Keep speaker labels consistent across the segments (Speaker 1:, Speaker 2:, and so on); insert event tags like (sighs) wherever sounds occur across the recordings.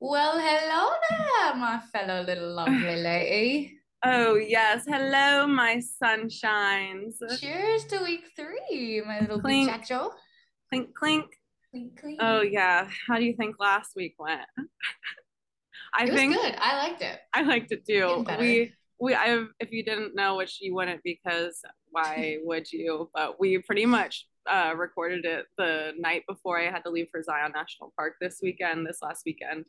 Speaker 1: Well, hello there, my fellow little lovely (laughs) lady.
Speaker 2: Oh, yes. Hello, my sunshines.
Speaker 1: Cheers to week three, my little
Speaker 2: Clink.
Speaker 1: muchacho.
Speaker 2: Clink, clink.
Speaker 1: Clink, clink.
Speaker 2: Oh, yeah. How do you think last week went? (laughs) I
Speaker 1: it was
Speaker 2: think
Speaker 1: good. I liked it.
Speaker 2: I liked it too. We we I if you didn't know, which you wouldn't because why (laughs) would you? But we pretty much uh, recorded it the night before I had to leave for Zion National Park this weekend, this last weekend.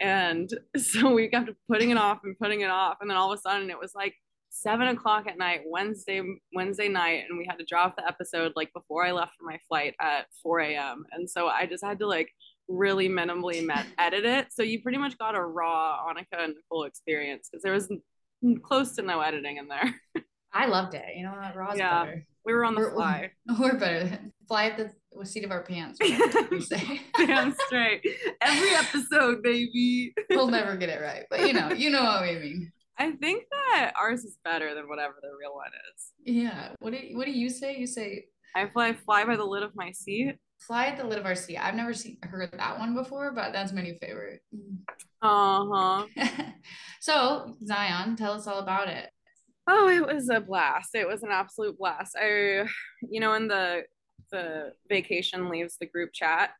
Speaker 2: And (laughs) so we kept putting it off and putting it off. And then all of a sudden it was like seven o'clock at night, Wednesday, Wednesday night, and we had to drop the episode like before I left for my flight at 4 a.m. And so I just had to like really minimally met edit it. So you pretty much got a raw Annika and Nicole experience because there was close to no editing in there. (laughs)
Speaker 1: I loved it. You know what? Raw's
Speaker 2: Yeah.
Speaker 1: better.
Speaker 2: We were on the
Speaker 1: We're-
Speaker 2: fly. (laughs)
Speaker 1: We're better. Fly at the seat of our pants. (laughs) you say.
Speaker 2: Damn straight. Every episode, baby.
Speaker 1: we'll never (laughs) get it right, but you know, you know what we mean.
Speaker 2: I think that ours is better than whatever the real one is.
Speaker 1: Yeah. What do you, what do you say? You say
Speaker 2: I fly fly by the lid of my seat.
Speaker 1: fly at the lid of our seat. I've never seen heard that one before, but that's my new favorite.
Speaker 2: Uh huh.
Speaker 1: so Zion, tell us all about it.
Speaker 2: Oh, it was a blast. It was an absolute blast. I, you know, in the the vacation leaves the group chat.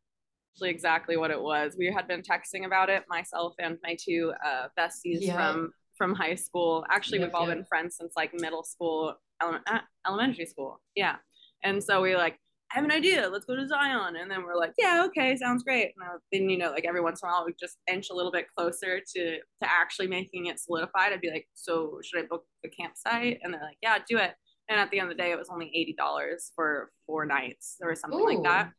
Speaker 2: Actually, exactly what it was. We had been texting about it, myself and my two uh, besties
Speaker 1: Yeah.
Speaker 2: from from high school. Actually,
Speaker 1: Yep,
Speaker 2: we've all
Speaker 1: yep.
Speaker 2: been friends since like middle school, ele- uh, elementary school. Yeah, and so we like. I have an idea. Let's go to Zion, and then we're like, "Yeah, okay, sounds great." And then you know, like every once in a while, we just inch a little bit closer to to actually making it solidified. I'd be like, "So should I book the campsite?" And they're like, "Yeah, do it." And at the end of the day, it was only eighty dollars for four nights or something like that.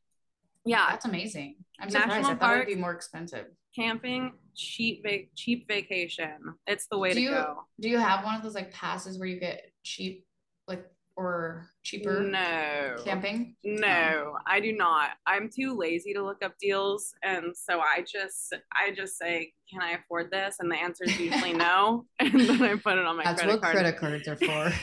Speaker 2: Yeah,
Speaker 1: That's amazing. I'm
Speaker 2: National
Speaker 1: surprised. I thought it would be more expensive.
Speaker 2: camping, cheap va- cheap vacation. It's the way
Speaker 1: Do
Speaker 2: to
Speaker 1: you
Speaker 2: go.
Speaker 1: do you have one of those like passes where you get cheap or cheaper
Speaker 2: No,
Speaker 1: camping?
Speaker 2: No, oh. I do not. I'm too lazy to look up deals, and so I just I just say, "Can I afford this?" And the answer is usually no, (laughs) and then I put it on my credit card.
Speaker 1: That's
Speaker 2: credit
Speaker 1: what
Speaker 2: card.
Speaker 1: credit cards are for.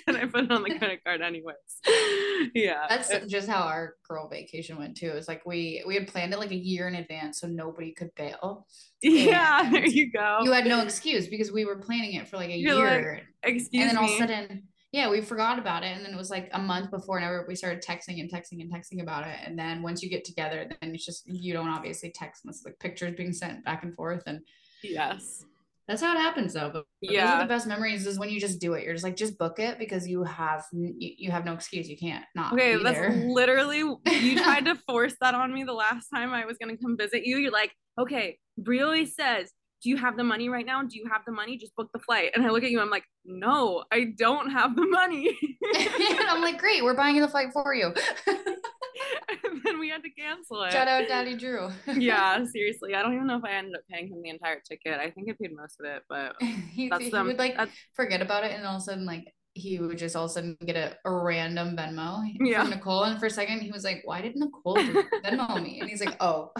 Speaker 1: (laughs)
Speaker 2: and I put it on the credit card anyways. (laughs) Yeah,
Speaker 1: That's
Speaker 2: it-
Speaker 1: just how our girl vacation went too. It's like we we had planned it like a year in advance so nobody could bail.
Speaker 2: yeah. There you go.
Speaker 1: You had no excuse because we were planning it for like a
Speaker 2: You're like,
Speaker 1: year.
Speaker 2: Excuse
Speaker 1: and then all of a sudden, yeah, we forgot about it. And then it was like a month before, and we started texting and texting and texting about it. And then once you get together, then it's just you don't obviously text unless like pictures being sent back and forth. And
Speaker 2: yes.
Speaker 1: that's how it happens, though. But but those are
Speaker 2: Yeah.
Speaker 1: the best memories is when you just do it. You're just like just book it because you have you, you have no excuse. You can't not.
Speaker 2: Okay, that's
Speaker 1: there.
Speaker 2: literally you (laughs) tried to force that on me the last time I was gonna come visit you. You're like, okay, always says, Do you have the money right now? Do you have the money? Just book the flight. And I look at you, I'm like, no, I don't have the money.
Speaker 1: and (laughs) I'm like, great, we're buying the flight for you. (laughs)
Speaker 2: and then we had to cancel it.
Speaker 1: Shout out Daddy Drew. (laughs)
Speaker 2: yeah, seriously. I don't even know if I ended up paying him the entire ticket. I think I paid most of it, but
Speaker 1: he,
Speaker 2: that's
Speaker 1: he
Speaker 2: them.
Speaker 1: would like
Speaker 2: That's-
Speaker 1: forget about it and all of a sudden like he would just all of a sudden get a, a random Venmo
Speaker 2: Yeah.
Speaker 1: from Nicole and for a second he was like why did Nicole Venmo me and he's like oh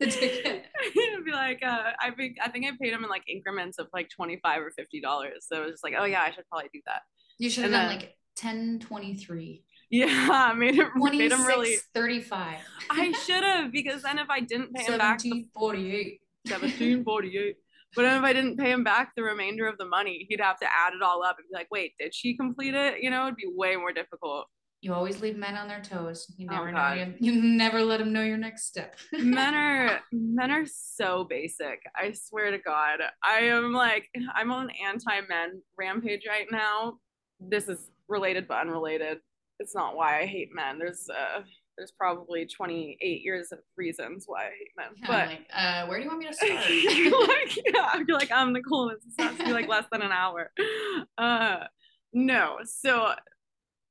Speaker 1: the ticket
Speaker 2: It'd be like, uh, I think I think I paid him in like increments of like twenty five or fifty dollars. So it was just like, oh yeah, I should probably do that.
Speaker 1: you should have done like 10 23
Speaker 2: Yeah, (laughs) made it made him really.
Speaker 1: 35
Speaker 2: I (laughs) should have because then if I didn't pay him back the
Speaker 1: 17 48
Speaker 2: seventeen (laughs) forty eight, but then if I didn't pay him back the remainder of the money, he'd have to add it all up and be like, wait, did she complete it? You know, it'd be way more difficult.
Speaker 1: You always leave men on their toes you
Speaker 2: Oh,
Speaker 1: never know you, you never let them know your next step (laughs)
Speaker 2: men are men are so basic. I swear to God, I am like I'm on an anti-men rampage right now. This is related but unrelated. It's not why I hate men. There's uh there's probably 28 years of reasons why I hate men.
Speaker 1: Yeah,
Speaker 2: but
Speaker 1: like uh where do you want me to (laughs) start
Speaker 2: like, (laughs) yeah, you're like, I'm Nicole. This has to be like less than an hour. Uh, no. So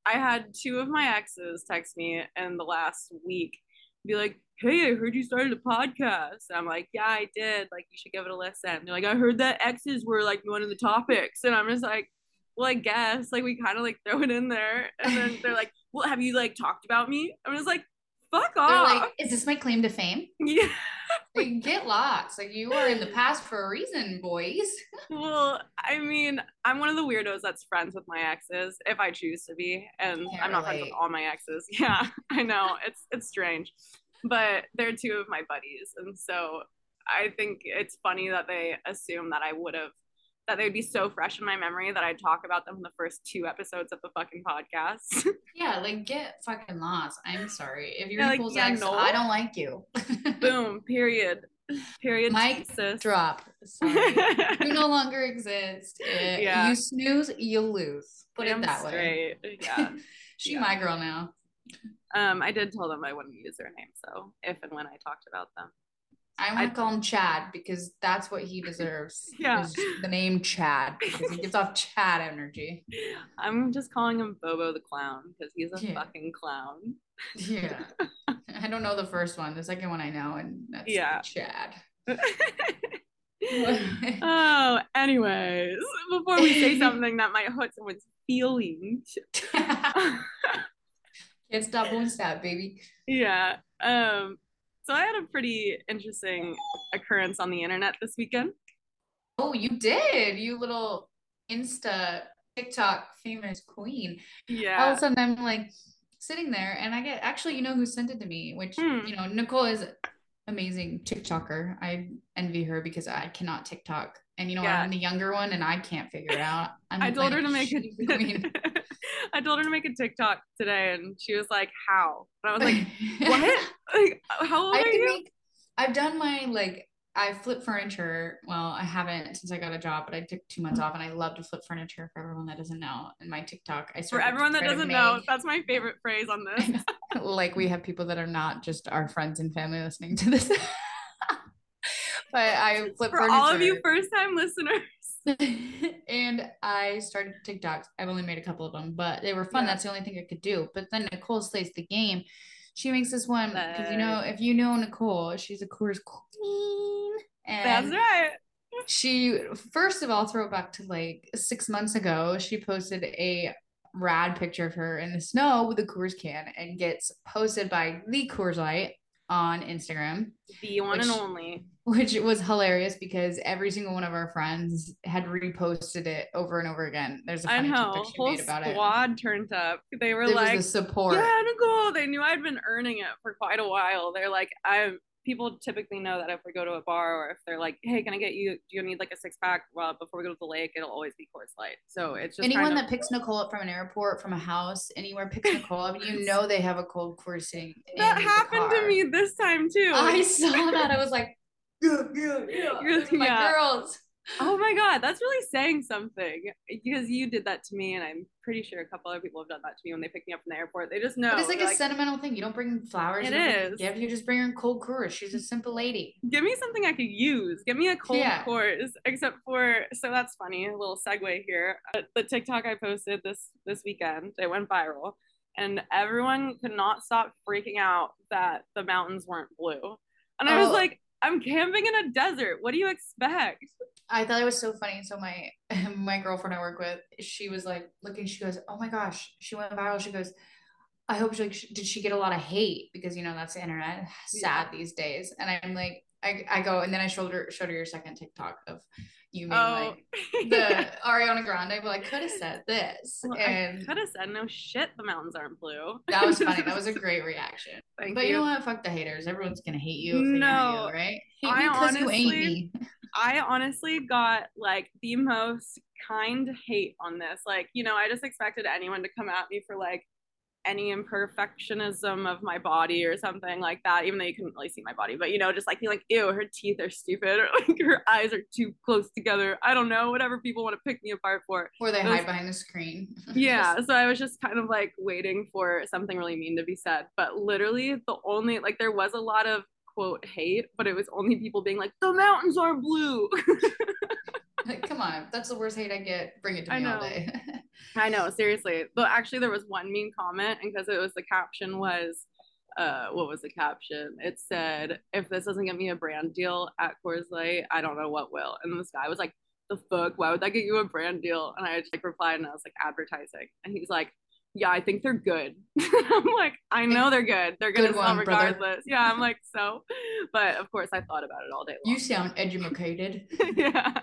Speaker 2: I had two of my exes text me in the last week, be like, hey, I heard you started a podcast. And I'm like, yeah, I did. Like, you should give it a listen. They're like, I heard that exes were like one of the topics. And I'm just like, well, I guess. Like, we kind of like throw it in there. And then they're like, (laughs) well, have you like talked about me? I'm just like, fuck
Speaker 1: they're
Speaker 2: off.
Speaker 1: like is this my claim to fame (laughs)
Speaker 2: yeah.
Speaker 1: Like, get lost. Like you are in the past for a reason, boys.
Speaker 2: Well, I mean, I'm one of the weirdos that's friends with my exes if I choose to be, and
Speaker 1: Can't
Speaker 2: I'm not friends with all my exes. (laughs) Yeah, I know it's it's strange, but they're two of my buddies, and so I think it's funny that they assume that I would have that they'd be so fresh in my memory that I'd talk about them in the first two episodes of the fucking podcast. (laughs)
Speaker 1: yeah, like get fucking lost. I'm sorry. If you're
Speaker 2: Yeah, like, yeah,
Speaker 1: ex,
Speaker 2: no.
Speaker 1: I don't like you. (laughs)
Speaker 2: Boom. Period. (laughs) Period.
Speaker 1: Mic
Speaker 2: sis.
Speaker 1: Drop. Sorry. (laughs) you no longer exist. Eh,
Speaker 2: Yeah.
Speaker 1: You snooze, you lose. Put
Speaker 2: Damn
Speaker 1: it that way. (laughs)
Speaker 2: Yeah.
Speaker 1: she
Speaker 2: Yeah.
Speaker 1: my girl now.
Speaker 2: Um, I did tell them I wouldn't use their name, so if and when I talked about them.
Speaker 1: I want to call him Chad because that's what he deserves. (laughs)
Speaker 2: Yeah.
Speaker 1: the name Chad because he gives off (laughs) Chad energy.
Speaker 2: I'm just calling him Bobo the clown because he's a
Speaker 1: Yeah.
Speaker 2: fucking clown.
Speaker 1: Yeah. (laughs) I don't know the first one. The second one I know, and that's
Speaker 2: Yeah.
Speaker 1: Chad.
Speaker 2: oh, anyways, before we say something that might hurt someone's feelings.
Speaker 1: Can't stop, won't stop, baby.
Speaker 2: yeah. Um, so I had a pretty interesting occurrence on the internet this weekend.
Speaker 1: Oh, you did. You little Insta TikTok famous queen. Yeah. All of a sudden, I'm like sitting there, and I get actually, you know, who sent it to me? Which
Speaker 2: Hmm.
Speaker 1: you know, Nicole is amazing TikToker. I envy her because I cannot TikTok, and you know,
Speaker 2: Yeah.
Speaker 1: I'm the younger one, and I can't figure it out. I'm
Speaker 2: I told her to make (laughs)
Speaker 1: the queen. (laughs) (laughs)
Speaker 2: I told her to make a TikTok today and she was like, How? And I was like, (laughs) What? Like how old
Speaker 1: I
Speaker 2: are you?"
Speaker 1: Make, I've done my like. I flip furniture. Well, I haven't since I got a job, but I took two months off, and I love to flip furniture. For everyone that doesn't know, in my TikTok, I
Speaker 2: For everyone that doesn't know, that's my favorite phrase on this. (laughs)
Speaker 1: like we have people that are not just our friends and family listening to this. but I flip
Speaker 2: For all of you first time listeners. (laughs)
Speaker 1: and I started TikToks. I've only made a couple of them, but they were fun.
Speaker 2: Yeah.
Speaker 1: That's the only thing I could do. But then Nicole slays the game. She makes this one because you know if you know Nicole, she's a Coors queen, And That's
Speaker 2: right.
Speaker 1: she first of all throwback to like six months ago. She posted a rad picture of her in the snow with a Coors can and gets posted by the Coors Light on Instagram
Speaker 2: The one and
Speaker 1: Which-
Speaker 2: only.
Speaker 1: which was hilarious because every single one of our friends had reposted it over and over again. There's a
Speaker 2: I
Speaker 1: funny
Speaker 2: know.
Speaker 1: TikTok
Speaker 2: Whole
Speaker 1: made about it.
Speaker 2: squad turned up. They were
Speaker 1: There
Speaker 2: like,
Speaker 1: was the support.
Speaker 2: Yeah, Nicole. They knew I'd been earning it for quite a while. They're like, I people typically know that if we go to a bar or if they're like, hey, can I get you? Do you need like a six pack? Well, before we go to the lake, it'll always be Coors Light. So it's just
Speaker 1: Anyone
Speaker 2: kind of,
Speaker 1: that picks Nicole up from an airport, from a house, anywhere picks (laughs) Nicole up, you know they have a cold Coors sitting.
Speaker 2: that happened to me this time too.
Speaker 1: I saw that. I was like, (laughs) (laughs) yeah, yeah, yeah. my girls.
Speaker 2: Oh my god, that's really saying something because you did that to me, and I'm pretty sure a couple other people have done that to me when they pick me up from the airport. They just know.
Speaker 1: but it's like a sentimental thing. You don't bring flowers.
Speaker 2: It
Speaker 1: you don't bring
Speaker 2: is.
Speaker 1: Gift. You just bring her in cold Coors. She's a simple lady.
Speaker 2: Give me something I could use. Give me a cold
Speaker 1: Yeah.
Speaker 2: Coors. Except for so that's funny. A little segue here. Uh, The TikTok I posted this this weekend, it went viral, and everyone could not stop freaking out that the mountains weren't blue. And I was
Speaker 1: Oh.
Speaker 2: like, I'm camping in a desert. What do you expect?
Speaker 1: I thought it was so funny. So my (laughs) my girlfriend I work with, she was like looking. She goes, "Oh my gosh, she went viral." She goes, "I hope she like, did she get a lot of hate because you know that's the internet, sad these days." And I'm like, I, I go and then I showed her showed her your second TikTok of you being
Speaker 2: Oh,
Speaker 1: like (laughs) the Ariana Grande, but I could have said this,
Speaker 2: Well, I
Speaker 1: and
Speaker 2: could have said no shit. The mountains aren't blue.
Speaker 1: that was funny. That was a (laughs) great reaction.
Speaker 2: Thank
Speaker 1: but
Speaker 2: you.
Speaker 1: you know what? Fuck the haters. Everyone's gonna hate you. If they
Speaker 2: No,
Speaker 1: you, right? Hate
Speaker 2: I
Speaker 1: me because you ain't
Speaker 2: honestly-. I honestly got like the most kind hate on this. Like, you know, I just expected anyone to come at me for like any imperfectionism of my body or something like that, even though you couldn't really see my body. But you know, just like be like, ew, her teeth are stupid, (laughs) or like her eyes are too close together. I don't know, whatever people want to pick me apart for.
Speaker 1: Or they
Speaker 2: Those-
Speaker 1: hide behind the screen. (laughs)
Speaker 2: Yeah. So I was just kind of like waiting for something really mean to be said. But literally the only like there was a lot of quote hate, but it was only people being like, the mountains are blue. (laughs)
Speaker 1: Like, (laughs) come on, that's the worst hate I get. Bring it to me all day. (laughs)
Speaker 2: I know, seriously. But actually, there was one mean comment, and because it was the caption was, uh, what was the caption? It said, "If this doesn't get me a brand deal at Coors Light, I don't know what will." And this guy was like, "The fuck? Why would that get you a brand deal?" And I just like replied, and I was like, "Advertising." And he's like, "Yeah, I think they're good." (laughs) I'm like, "I know they're good. They're gonna
Speaker 1: Good
Speaker 2: sell
Speaker 1: one, brother.
Speaker 2: regardless." Yeah, I'm like, so. But of course, I thought about it all day long.
Speaker 1: you sound educated.
Speaker 2: yeah.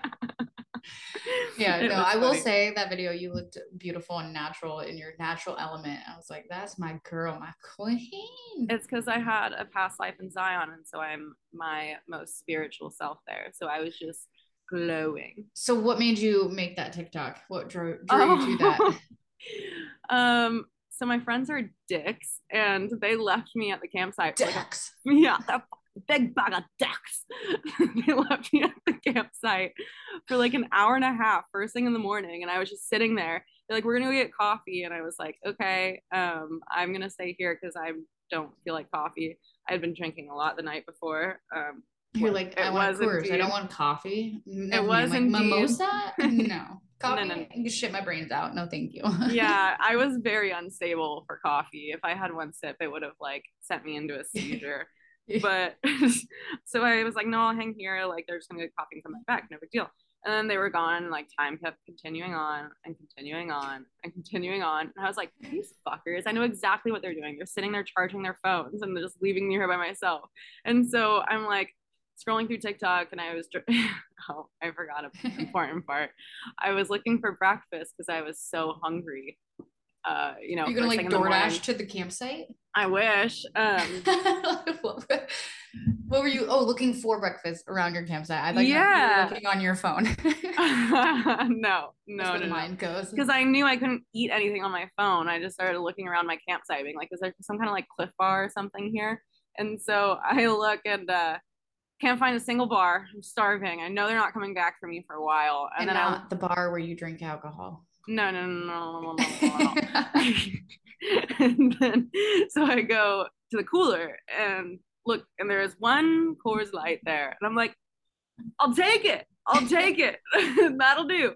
Speaker 2: (laughs)
Speaker 1: Yeah, no, I will say that video you looked beautiful and natural in your natural element. I was like, that's my girl, my queen.
Speaker 2: It's because I had a past life in Zion, and so I'm my most spiritual self there. So I was just glowing.
Speaker 1: So what made you make that TikTok? What drew, drew you to that? (laughs)
Speaker 2: um. So my friends are dicks, and they left me at the campsite. for like a- (laughs) yeah, that big bag of dicks. (laughs) they left me at the campsite for like an hour and a half, first thing in the morning, and I was just sitting there. They're like, "We're gonna go get coffee," and I was like, "Okay, um, I'm gonna stay here because I don't feel like coffee." I had been drinking a lot the night before. Um,
Speaker 1: You're like, I want Coors. I don't want coffee. No, me.
Speaker 2: was
Speaker 1: like,
Speaker 2: indeed.
Speaker 1: mimosa. (laughs) No, coffee.
Speaker 2: no, no.
Speaker 1: Can shit my brains out. No, thank you. (laughs)
Speaker 2: yeah, I was very unstable for coffee. If I had one sip, it would have like sent me into a seizure. (laughs) but (laughs) so I was like, no, I'll hang here. Like they're just gonna get coffee and come back. No big deal. And then they were gone. And, like time kept continuing on and continuing on and continuing on. And I was like, these fuckers, I know exactly what they're doing. They're sitting there charging their phones and they're just leaving me here by myself. And so I'm like scrolling through TikTok and I was, dr- (laughs) oh, I forgot an important part. I was looking for breakfast because I was so hungry. Uh, you know,
Speaker 1: You're gonna like. DoorDash to the campsite.
Speaker 2: I wish. Um,
Speaker 1: what, were- what were you? Oh, looking for breakfast around your campsite. I like you were looking on your phone. (laughs) (laughs)
Speaker 2: no, no, no,
Speaker 1: the
Speaker 2: no.
Speaker 1: mind goes.
Speaker 2: Because I knew I couldn't eat anything on my phone. I just started looking around my campsite, being like, "Is there some kind of like Clif Bar or something here?" And so I look and uh, can't find a single bar. I'm starving. I know they're not coming back for me for a while. And,
Speaker 1: and
Speaker 2: then
Speaker 1: not the bar where you drink alcohol.
Speaker 2: No no no no no no no. no. (laughs) and then so I go to the cooler and look, and there is one Coors Light there, and I'm like, I'll take it. I'll take it. (laughs) That'll do.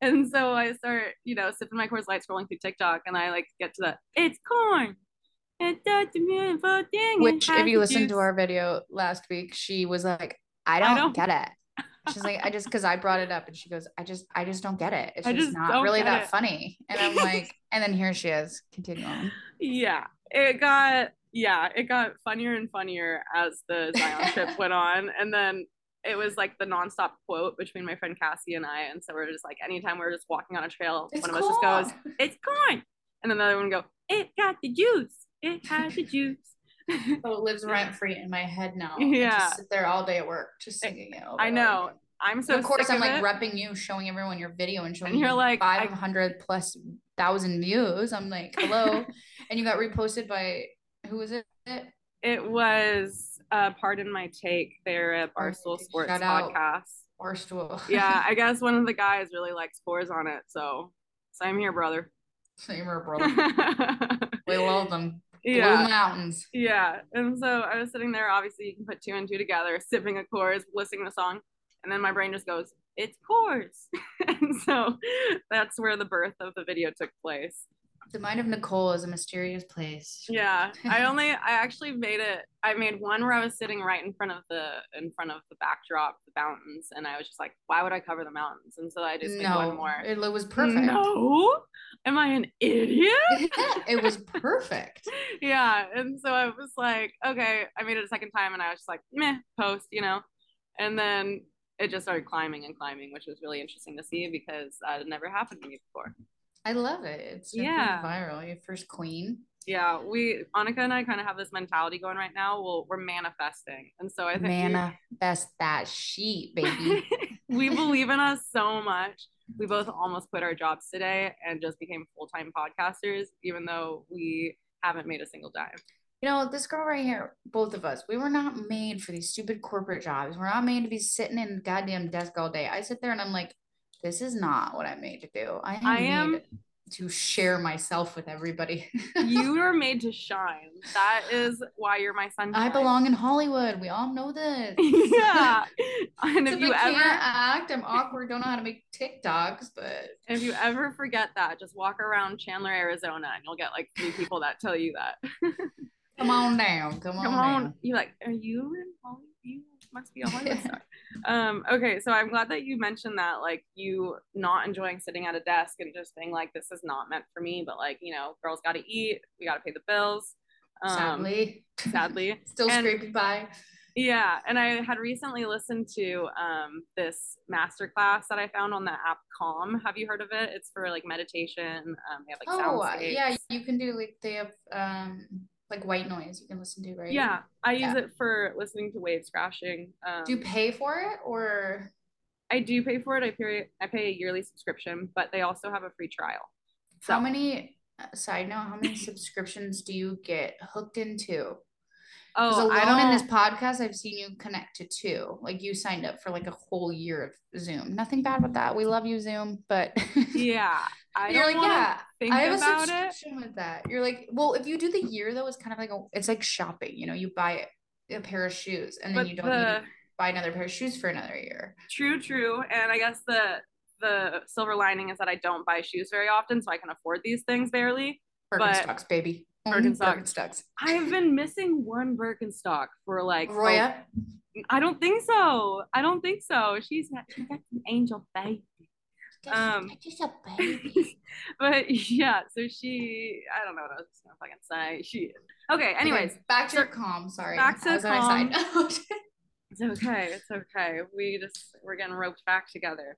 Speaker 2: And so I start, you know, sipping my Coors Light, scrolling through TikTok, and I like get to the it's corn. It's such a beautiful thing. it
Speaker 1: Which, if you listen to our video last week, she was like, "I
Speaker 2: I
Speaker 1: don't
Speaker 2: don't-
Speaker 1: get it." (laughs) She's like, "I just because I brought it up," and she goes, "I just, I just don't get it. It's just,
Speaker 2: just
Speaker 1: not really that
Speaker 2: it."
Speaker 1: funny." And I'm like, and then here she is. continuing. (laughs)
Speaker 2: yeah it got yeah it got funnier and funnier as the zion trip (laughs) went on and then it was like the nonstop quote between my friend cassie and i and so we're just like anytime we're just walking on a trail
Speaker 1: It's
Speaker 2: one of us just goes
Speaker 1: corn. (laughs)
Speaker 2: it's corn and then the other one go it got the juice it has the juice
Speaker 1: So (laughs) oh, it lives rent free in my head now. I
Speaker 2: Yeah.
Speaker 1: just sit there all day at work, just singing it.
Speaker 2: i know i'm so
Speaker 1: And of course, I'm like
Speaker 2: it.
Speaker 1: repping you, showing everyone your video, and showing
Speaker 2: And you're
Speaker 1: you
Speaker 2: like, I-
Speaker 1: 500 plus thousand views. I'm like, hello, and you got reposted by who was it?
Speaker 2: it was uh pardon my take they're a barstool sports
Speaker 1: Shout out.
Speaker 2: podcast
Speaker 1: Barstool. (laughs)
Speaker 2: yeah i guess one of the guys really likes scores on it so same here brother
Speaker 1: same here, brother. (laughs) We love them.
Speaker 2: yeah
Speaker 1: Blue Mountains.
Speaker 2: Yeah. And so I was sitting there, obviously you can put two and two together, sipping a Coors, listening to the song, and then my brain just goes, It's Coors. (laughs) and so that's where the birth of the video took place.
Speaker 1: The mind of Nicole is a mysterious place.
Speaker 2: Yeah. I (laughs) only I actually made it I made one where I was sitting right in front of the in front of the backdrop, the mountains, and I was just like, why would I cover the mountains? And so I just made one
Speaker 1: no,
Speaker 2: more.
Speaker 1: it was perfect.
Speaker 2: No. Am I an idiot? (laughs)
Speaker 1: it was perfect. (laughs)
Speaker 2: yeah. And so I was like, okay, I made it a second time and I was just like, meh, post, you know. And then it just started climbing and climbing, which was really interesting to see because uh, it never happened to me before.
Speaker 1: I love it. It's
Speaker 2: Yeah.
Speaker 1: viral. Your first queen.
Speaker 2: Yeah, we Annika and I kind of have this mentality going right now. Well, we're manifesting, and so I think we-
Speaker 1: Manifest that sheet, baby. (laughs)
Speaker 2: we believe in us so much. We both almost quit our jobs today and just became full time podcasters, even though we haven't made a single dime.
Speaker 1: You know, this girl right here, both of us, we were not made for these stupid corporate jobs. We're not made to be sitting in goddamn desk all day. I sit there and I'm like, this is not what I'm made to do. I am,
Speaker 2: I am-
Speaker 1: made to share myself with everybody. (laughs)
Speaker 2: You are made to shine. That is why you're my son.
Speaker 1: I belong in Hollywood. We all know this. (laughs)
Speaker 2: yeah. (laughs) And
Speaker 1: So
Speaker 2: if you
Speaker 1: I
Speaker 2: ever
Speaker 1: act, I'm awkward, don't know how to make TikToks, but
Speaker 2: if you ever forget that, just walk around Chandler, Arizona, and you'll get like three people that tell you that.
Speaker 1: come on down. Come on.
Speaker 2: Come on.
Speaker 1: down.
Speaker 2: You're like, are you in Hollywood? Must be a Hollywood star. Um, okay, so I'm glad that you mentioned that, like you not enjoying sitting at a desk and just being like, this is not meant for me, but like, you know, girls gotta eat, we gotta pay the bills. Um,
Speaker 1: Sadly.
Speaker 2: sadly. (laughs)
Speaker 1: Still
Speaker 2: And-
Speaker 1: scraping by.
Speaker 2: Yeah, and I had recently listened to um, this masterclass that I found on the app Calm. Have you heard of it? It's for like meditation. Um, they have like
Speaker 1: oh, yeah, you can do like they have um like white noise you can listen to, right?
Speaker 2: Yeah, I use yeah. it for listening to waves crashing.
Speaker 1: Um, do you pay for it or?
Speaker 2: I do pay for it. I pay I pay a yearly subscription, but they also have a free trial.
Speaker 1: So. How many? Uh, side note: How many (laughs) subscriptions do you get hooked into? Oh, alone I don't... in this podcast, I've seen you connect to two. Like you signed up for like a whole year of Zoom. Nothing bad with that. We love you, Zoom, but (laughs)
Speaker 2: yeah, I you're like, yeah,
Speaker 1: I have a subscription it. with that. You're like, well, if you do the year though, it's kind of like a, it's like shopping. You know, you buy a pair of shoes and then but you don't the... need to buy another pair of shoes for another year.
Speaker 2: True, true. And I guess the the silver lining is that I don't buy shoes very often, so I can afford these things barely.
Speaker 1: Birkenstocks, baby.
Speaker 2: Birkenstock. Birkenstocks. I have been missing one Birkenstock for like
Speaker 1: Roya.
Speaker 2: Oh, I don't think so. I don't think so. She's she's got an angel Um, just a (laughs) baby. but yeah, so she, I don't know what I was gonna fucking say. She, okay. Anyways,
Speaker 1: okay, back to your calm. Sorry, back to calm. (laughs)
Speaker 2: it's okay. It's okay. We just we're getting roped back together.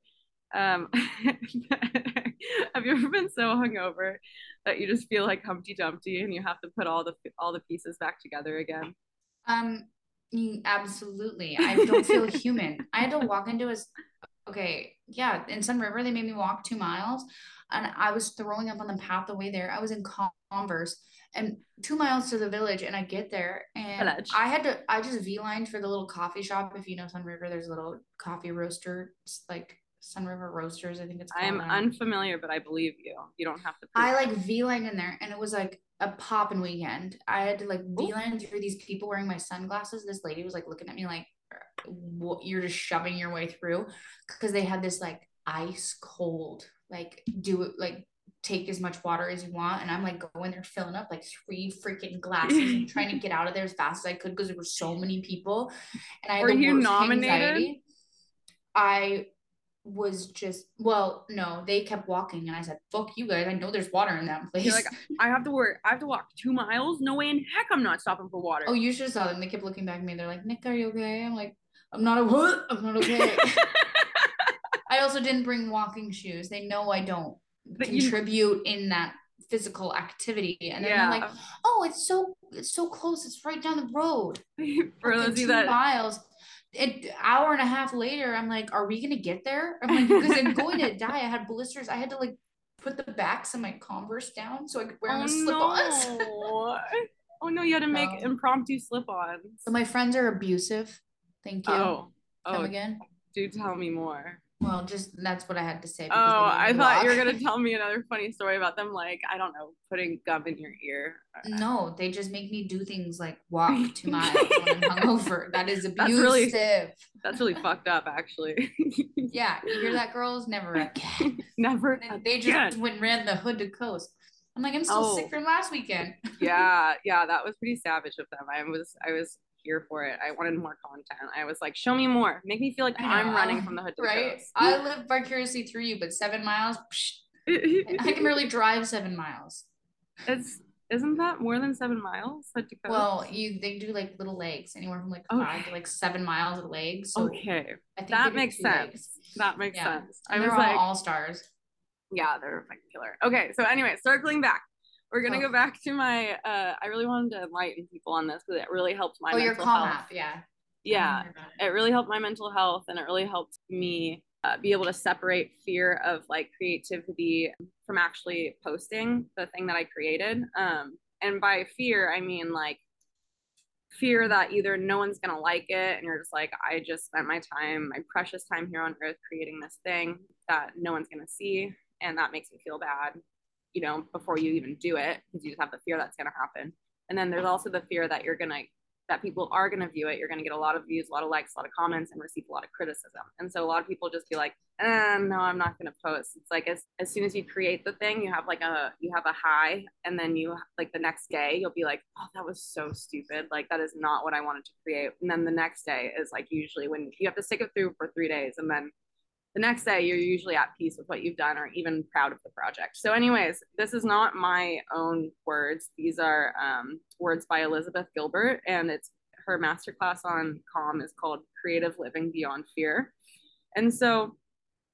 Speaker 2: Um, (laughs) have you ever been so hungover that you just feel like Humpty Dumpty and you have to put all the all the pieces back together again?
Speaker 1: Um, absolutely. I don't feel human. I had to walk into a okay, yeah, in Sunriver they made me walk two miles, and I was throwing up on the path the way there. I was in Converse and two miles to the village, and I get there and village. I had to. I just v lined for the little coffee shop. If you know Sunriver, there's a little coffee roaster, like Sunriver Roasters, I think it's.
Speaker 2: I'm um, unfamiliar, but I believe you. You don't have to.
Speaker 1: I like V line in there, and it was like a popping weekend. I had to like V line through these people wearing my sunglasses. This lady was like looking at me like, "What? You're just shoving your way through," because they had this like ice cold, like do it like take as much water as you want. And I'm like going there filling up like three freaking glasses and (laughs) trying to get out of there as fast as I could because there were so many people. And I
Speaker 2: were you nominated? Anxiety.
Speaker 1: I was just well no they kept walking and i said fuck you guys i know there's water in that place You're like
Speaker 2: i have to work i have to walk two miles no way in heck i'm not stopping for water
Speaker 1: oh you should have saw them they kept looking back at me they're like nick are you okay i'm like i'm not a what i'm not okay (laughs) i also didn't bring walking shoes they know i don't but contribute you... in that physical activity and then yeah. they're like oh it's so it's so close it's right down the road (laughs) for those two that miles an hour and a half later, I'm like, are we gonna get there? I'm like, because I'm going to die. I had blisters. I had to like put the backs of my Converse down so I could wear oh, my slip-ons.
Speaker 2: No. (laughs) oh no, you had to make um, impromptu slip-ons.
Speaker 1: So my friends are abusive. Thank you. Oh, Come oh, again.
Speaker 2: Do tell me more.
Speaker 1: Well, just that's what I had to say.
Speaker 2: Oh, I thought you were gonna (laughs) tell me another funny story about them, like I don't know, putting gum in your ear.
Speaker 1: No, they just make me do things like walk (laughs) to my when I'm hungover. That is abusive. (laughs) That's really,
Speaker 2: that's really fucked up, actually.
Speaker 1: yeah, you hear that, girls? Never again.
Speaker 2: Never.
Speaker 1: They just went ran the hood to coast. I'm like, I'm still oh. sick from last weekend.
Speaker 2: yeah, yeah, that was pretty savage of them. I was, I was here for it. I wanted more content. I was like, show me more. Make me feel like I'm running from the hood to right?
Speaker 1: Coast. I live vicariously through you, but seven miles, I can barely drive seven miles.
Speaker 2: It's isn't that more than seven miles?
Speaker 1: Well, you they do like little legs, anywhere from like okay. five to like seven miles of legs. So
Speaker 2: okay, that makes sense. Legs. That makes yeah. sense.
Speaker 1: I was like all stars.
Speaker 2: Yeah, they're like killer. Okay, so anyway, circling back, we're gonna oh. go back to my. Uh, I really wanted to enlighten people on this because it really helped my. Oh, your calm health. app,
Speaker 1: yeah.
Speaker 2: Yeah, it. it really helped my mental health, and it really helped me uh, be able to separate fear of like creativity from actually posting the thing that I created. Um, and by fear, I mean like fear that either no one's gonna like it, and you're just like, I just spent my time, my precious time here on earth, creating this thing that no one's gonna see, and that makes me feel bad you know, before you even do it, because you just have the fear that's going to happen. And then there's also the fear that you're going to, that people are going to view it. You're going to get a lot of views, a lot of likes, a lot of comments, and receive a lot of criticism. And so a lot of people just be like, eh, no, I'm not going to post. It's like as, as soon as you create the thing, you have like a, you have a high, and then you like the next day, you'll be like, oh, that was so stupid. Like that is not what I wanted to create. And then the next day is like usually when you have to stick it through for three days, and then the next day you're usually at peace with what you've done or even proud of the project. So, anyways, this is not my own words. These are um, words by Elizabeth Gilbert, and it's her masterclass on Calm is called Creative Living Beyond Fear. And so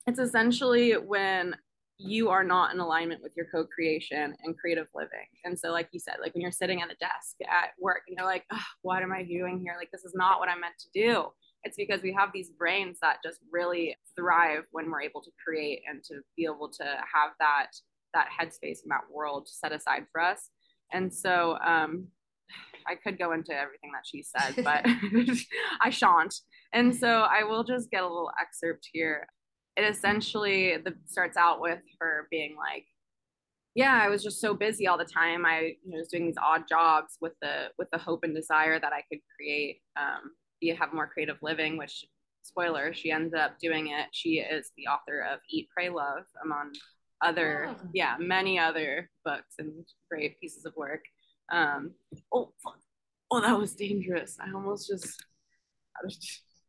Speaker 2: it's essentially when you are not in alignment with your co-creation and creative living. And so, like you said, like when you're sitting at a desk at work and you're like, what am I doing here? Like, this is not what I'm meant to do. It's because we have these brains that just really thrive when we're able to create and to be able to have that that headspace and that world set aside for us. And so um, I could go into everything that she said, (laughs) but (laughs) I shan't. And so I will just get a little excerpt here it essentially the, starts out with her being like yeah i was just so busy all the time i you know was doing these odd jobs with the with the hope and desire that i could create um you have more creative living which spoiler she ends up doing it she is the author of eat pray love among other oh. yeah many other books and great pieces of work um oh oh that was dangerous i almost just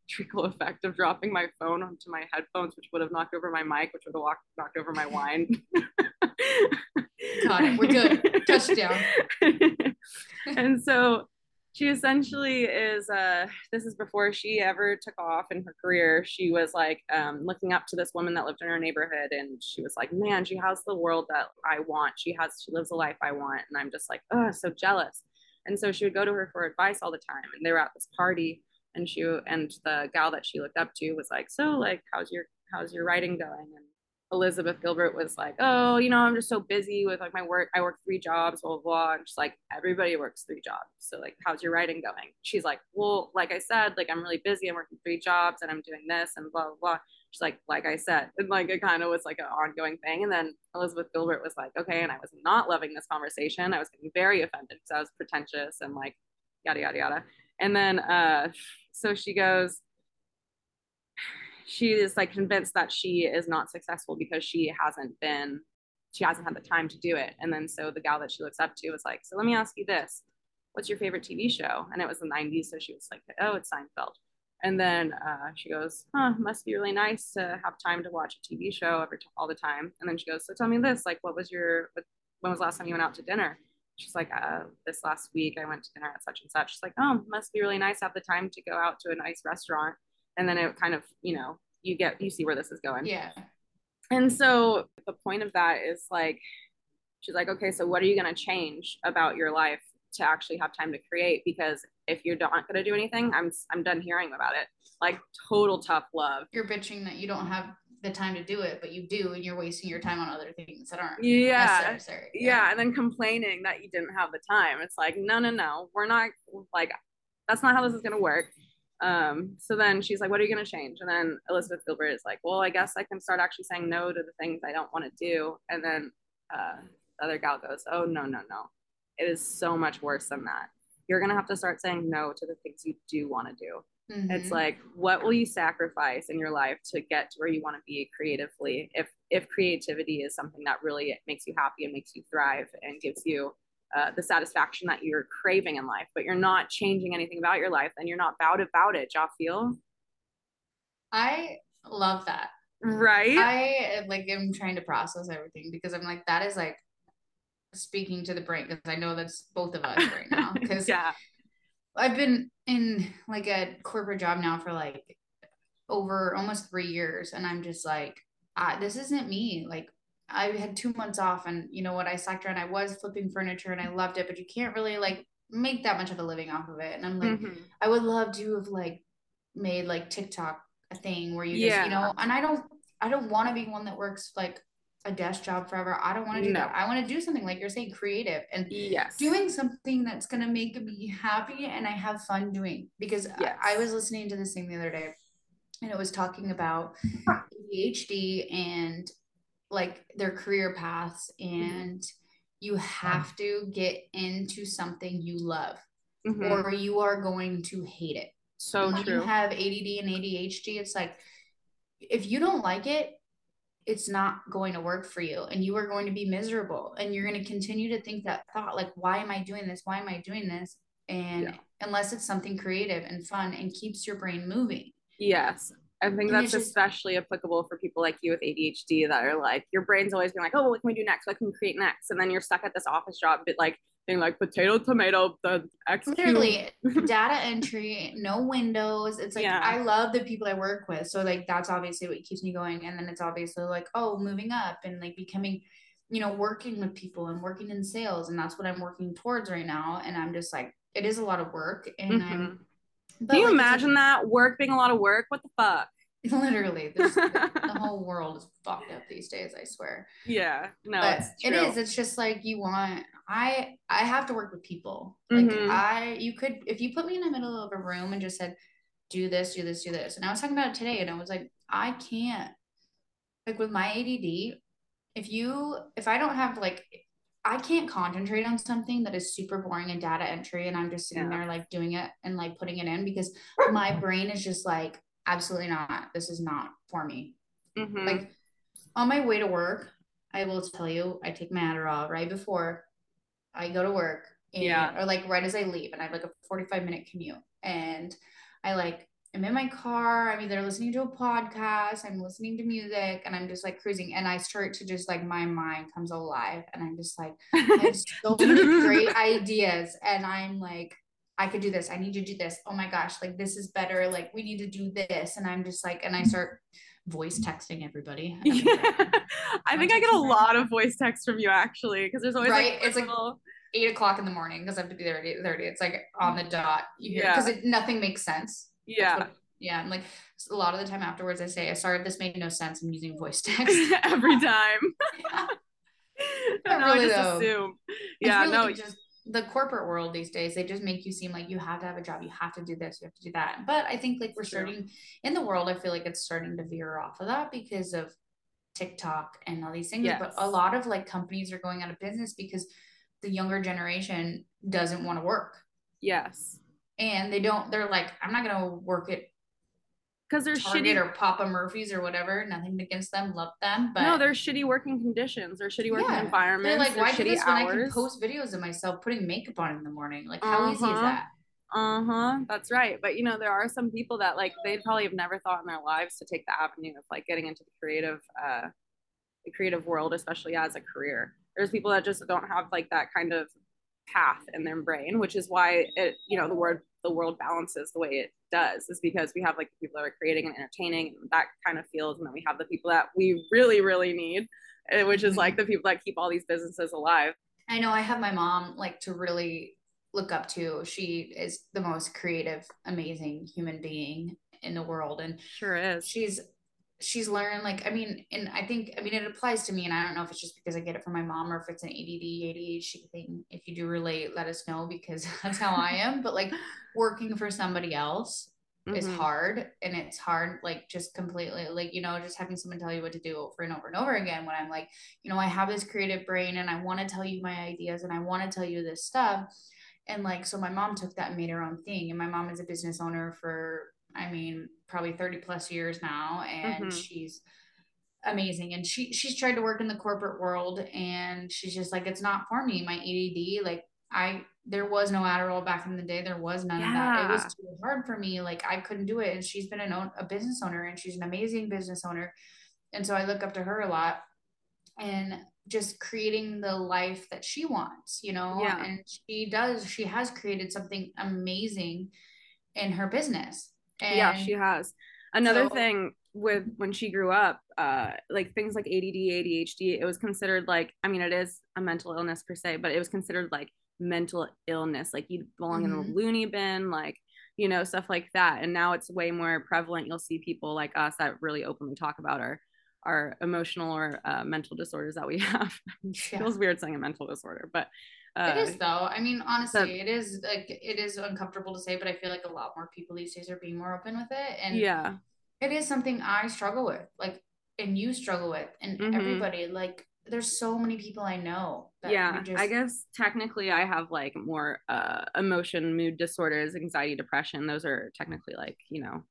Speaker 2: trickle effect of dropping my phone onto my headphones, which would have knocked over my mic, which would have walked, knocked over my wine.
Speaker 1: Got it. We're good. (laughs) Touchdown.
Speaker 2: and so she essentially is uh this is before she ever took off in her career. She was like um looking up to this woman that lived in her neighborhood and she was like man she has the world that i want. She has she lives the life i want. And i'm just like oh so jealous. And so she would go to her for advice all the time and they were at this party and she and the gal that she looked up to was like so like how's your how's your writing going? And elizabeth gilbert was like oh you know i'm just so busy with like my work i work three jobs blah blah blah. And she's like everybody works three jobs. So like how's your writing going? She's like well like i said like i'm really busy. I'm working three jobs and i'm doing this and blah blah blah. She's like like i said and like it kind of was like an ongoing thing. And then elizabeth gilbert was like okay and i was not loving this conversation. I was getting very offended because i was pretentious and like yada yada yada. And then uh so she goes she is like convinced that she is not successful because she hasn't been she hasn't had the time to do it. And then so the gal that she looks up to was like so let me ask you this. What's your favorite tv show? And it was the 90s so she was like oh it's seinfeld. And then uh, she goes huh must be really nice to have time to watch a tv show every all the time. And then she goes so tell me this like what was your when was last time you went out to dinner? She's like, uh, this last week I went to dinner at such and such. She's like, oh, must be really nice to have the time to go out to a nice restaurant. And then mm-hmm. it kind of, you know, you get, you see where this is going.
Speaker 1: Yeah.
Speaker 2: And so the point of that is like, she's like, okay, so what are you going to change about your life to actually have time to create? Because if you're not going to do anything, I'm, I'm done hearing about it. Like total tough love.
Speaker 1: You're bitching that you don't have the time to do it, but you do, and you're wasting your time on other things that aren't
Speaker 2: yeah necessary. Yeah. yeah, and then complaining that you didn't have the time. It's like, no, no, no, we're not like that's not how this is gonna work. Um, so then she's like, What are you gonna change? And then Elizabeth Gilbert is like, Well, I guess I can start actually saying no to the things I don't want to do. And then uh, the other gal goes, Oh no, no, no. It is so much worse than that. You're gonna have to start saying no to the things you do want to do. Mm-hmm. It's like, what will you sacrifice in your life to get to where you want to be creatively? If if creativity is something that really makes you happy and makes you thrive and gives you uh, the satisfaction that you're craving in life, but you're not changing anything about your life, then you're not about about it. Y'all feel?
Speaker 1: I love that.
Speaker 2: Right.
Speaker 1: I like am trying to process everything because I'm like that is like speaking to the brain because I know that's both of us right now. (laughs) Because
Speaker 2: yeah,
Speaker 1: I've been in like a corporate job now for like over almost three years, and I'm just like, ah, this isn't me. Like, I had two months off, and you know what? I sucked around. I was flipping furniture, and I loved it, but you can't really like make that much of a living off of it. And I'm like, mm-hmm. I would love to have like made like TikTok a thing where you just, yeah. you know, and I don't, I don't want to be one that works like a desk job forever. I don't want to do no. that. I want to do something like you're saying, creative and
Speaker 2: yes.
Speaker 1: doing something that's gonna make me happy and I have fun doing. Because yes. I, I, was listening to this thing the other day, and it was talking about ADHD and like their career paths, and you have to get into something you love, mm-hmm. or you are going to hate it.
Speaker 2: So
Speaker 1: when
Speaker 2: true.
Speaker 1: you have ADD and ADHD, it's like if you don't like it, it's not going to work for you and you are going to be miserable and you're going to continue to think that thought like why am i doing this why am i doing this and yeah. unless it's something creative and fun and keeps your brain moving
Speaker 2: yes i think that's just, especially applicable for people like you with adhd that are like your brain's always been like oh what can we do next what can we create next and then you're stuck at this office job but like being like potato, tomato, the X.
Speaker 1: literally (laughs) data entry, no windows. It's like
Speaker 2: Yeah.
Speaker 1: I love the people I work with. So like that's obviously what keeps me going. And then it's obviously like, oh, moving up and like becoming, you know, working with people and working in sales. And that's what I'm working towards right now. And I'm just like, it is a lot of work. And I'm
Speaker 2: Mhm.
Speaker 1: But,
Speaker 2: Can you
Speaker 1: like,
Speaker 2: imagine that work being a lot of work? What the fuck? (laughs)
Speaker 1: literally (laughs) the whole world is fucked up these days, I swear.
Speaker 2: yeah, no,
Speaker 1: but
Speaker 2: it's
Speaker 1: it it's just like you want i i have to work with people like
Speaker 2: Mhm.
Speaker 1: i you could if you put me in the middle of a room and just said do this do this do this and i was talking about it today and i was like i can't like with my add if you if i don't have like i can't concentrate on something that is super boring and data entry and i'm just sitting
Speaker 2: Yeah.
Speaker 1: there like doing it and like putting it in because my brain is just like absolutely not this is not for me
Speaker 2: Mhm.
Speaker 1: like on my way to work, I will tell you, I take my Adderall right before I go to work. And,
Speaker 2: Yeah.
Speaker 1: Or like right as I leave, and I have like a 45 minute commute. And I like I'm in my car, I'm either listening to a podcast, I'm listening to music, and I'm just like cruising. And I start to just like my mind comes alive and I'm just like, I have (laughs) so many great ideas. And I'm like, I could do this. I need to do this. Oh my gosh, like this is better. Like we need to do this. And I'm just like, and I start voice texting everybody. I'm (laughs)
Speaker 2: yeah. I think I get a lot of voice text from you actually, because there's always
Speaker 1: Right?
Speaker 2: like
Speaker 1: It's like- eight o'clock in the morning because I have to be there at eight thirty. It's like on the dot. You hear
Speaker 2: Yeah.
Speaker 1: because it nothing makes sense.
Speaker 2: Yeah.
Speaker 1: what- yeah. And like a lot of the time afterwards I say, I sorry this made no sense. I'm using voice text. (laughs)
Speaker 2: every time. (laughs) (laughs)
Speaker 1: Yeah.
Speaker 2: no,
Speaker 1: really,
Speaker 2: I just
Speaker 1: though.
Speaker 2: assume. Yeah, no,
Speaker 1: like just the corporate world these days, they just make you seem like you have to have a job, you have to do this, you have to do that. But I think like we're
Speaker 2: True.
Speaker 1: starting in the world, I feel like it's starting to veer off of that because of TikTok and all these things. But a lot of like companies are going out of business because the younger generation doesn't want to work.
Speaker 2: yes.
Speaker 1: And they don't, they're like, I'm not gonna work it
Speaker 2: Because they're
Speaker 1: Target
Speaker 2: shitty.
Speaker 1: or Papa Murphy's or whatever. Nothing against them, love them. But
Speaker 2: no, they're shitty working conditions. They're shitty working
Speaker 1: Yeah.
Speaker 2: environments.
Speaker 1: they're like,
Speaker 2: they're
Speaker 1: why do this when I can post videos of myself putting makeup on in the morning? Like, how easy is
Speaker 2: Uh-huh.
Speaker 1: that?
Speaker 2: Uh-huh. That's right. But you know, there are some people that like they'd probably have never thought in their lives to take the avenue of like getting into the creative uh the creative world, especially as a career. There's people that just don't have like that kind of path in their brain, which is why it, you know, the word the world balances the way it does, is because we have like the people that are creating and entertaining and that kind of field, and then we have the people that we really, really need, eh, which is like the people that keep all these businesses alive.
Speaker 1: I know I have my mom like to really look up to. She is the most creative, amazing human being in the world. And
Speaker 2: Sure is.
Speaker 1: she's she's learned like I mean, and I think I mean it applies to me, and I don't know if it's just because I get it from my mom or if it's an ADD, ADHD thing. If you do relate, let us know because (laughs) that's how I am. But like working for somebody else is
Speaker 2: Mhm.
Speaker 1: hard and it's hard like just completely like you know just having someone tell you what to do over and over and over again when i'm like you know i have this creative brain and i want to tell you my ideas and i want to tell you this stuff and like so my mom took that and made her own thing and my mom is a business owner for i mean probably 30 plus years now and
Speaker 2: Mhm.
Speaker 1: she's amazing. And she she's tried to work in the corporate world and she's just like it's not for me. My ADD like I there was no Adderall back in the day. There was none of that. It was too hard for me. Like I couldn't do it. And she's been an own, a business owner and she's an amazing business owner. And so I look up to her a lot and just creating the life that she wants you know?
Speaker 2: Yeah.
Speaker 1: and she does she has created something amazing in her business and
Speaker 2: yeah she has another
Speaker 1: so-
Speaker 2: thing with when she grew up uh like things like add adhd it was considered like i mean it is a mental illness per se but it was considered like mental illness like you belong in
Speaker 1: Mhm.
Speaker 2: the loony bin like you know stuff like that and now it's way more prevalent you'll see people like us that really openly talk about our our emotional or uh, mental disorders that we (laughs) have it
Speaker 1: Yeah.
Speaker 2: feels weird saying a mental disorder but uh,
Speaker 1: it is though. I mean, honestly, it is like it is uncomfortable to say, but I feel like a lot more people these days are being more open with it, and
Speaker 2: yeah
Speaker 1: it is something I struggle with, like, and you struggle with, and
Speaker 2: Mhm.
Speaker 1: everybody. Like, there's so many people I know. That
Speaker 2: yeah
Speaker 1: just,
Speaker 2: i guess technically i have like more uh emotion mood disorders anxiety depression those are technically like you know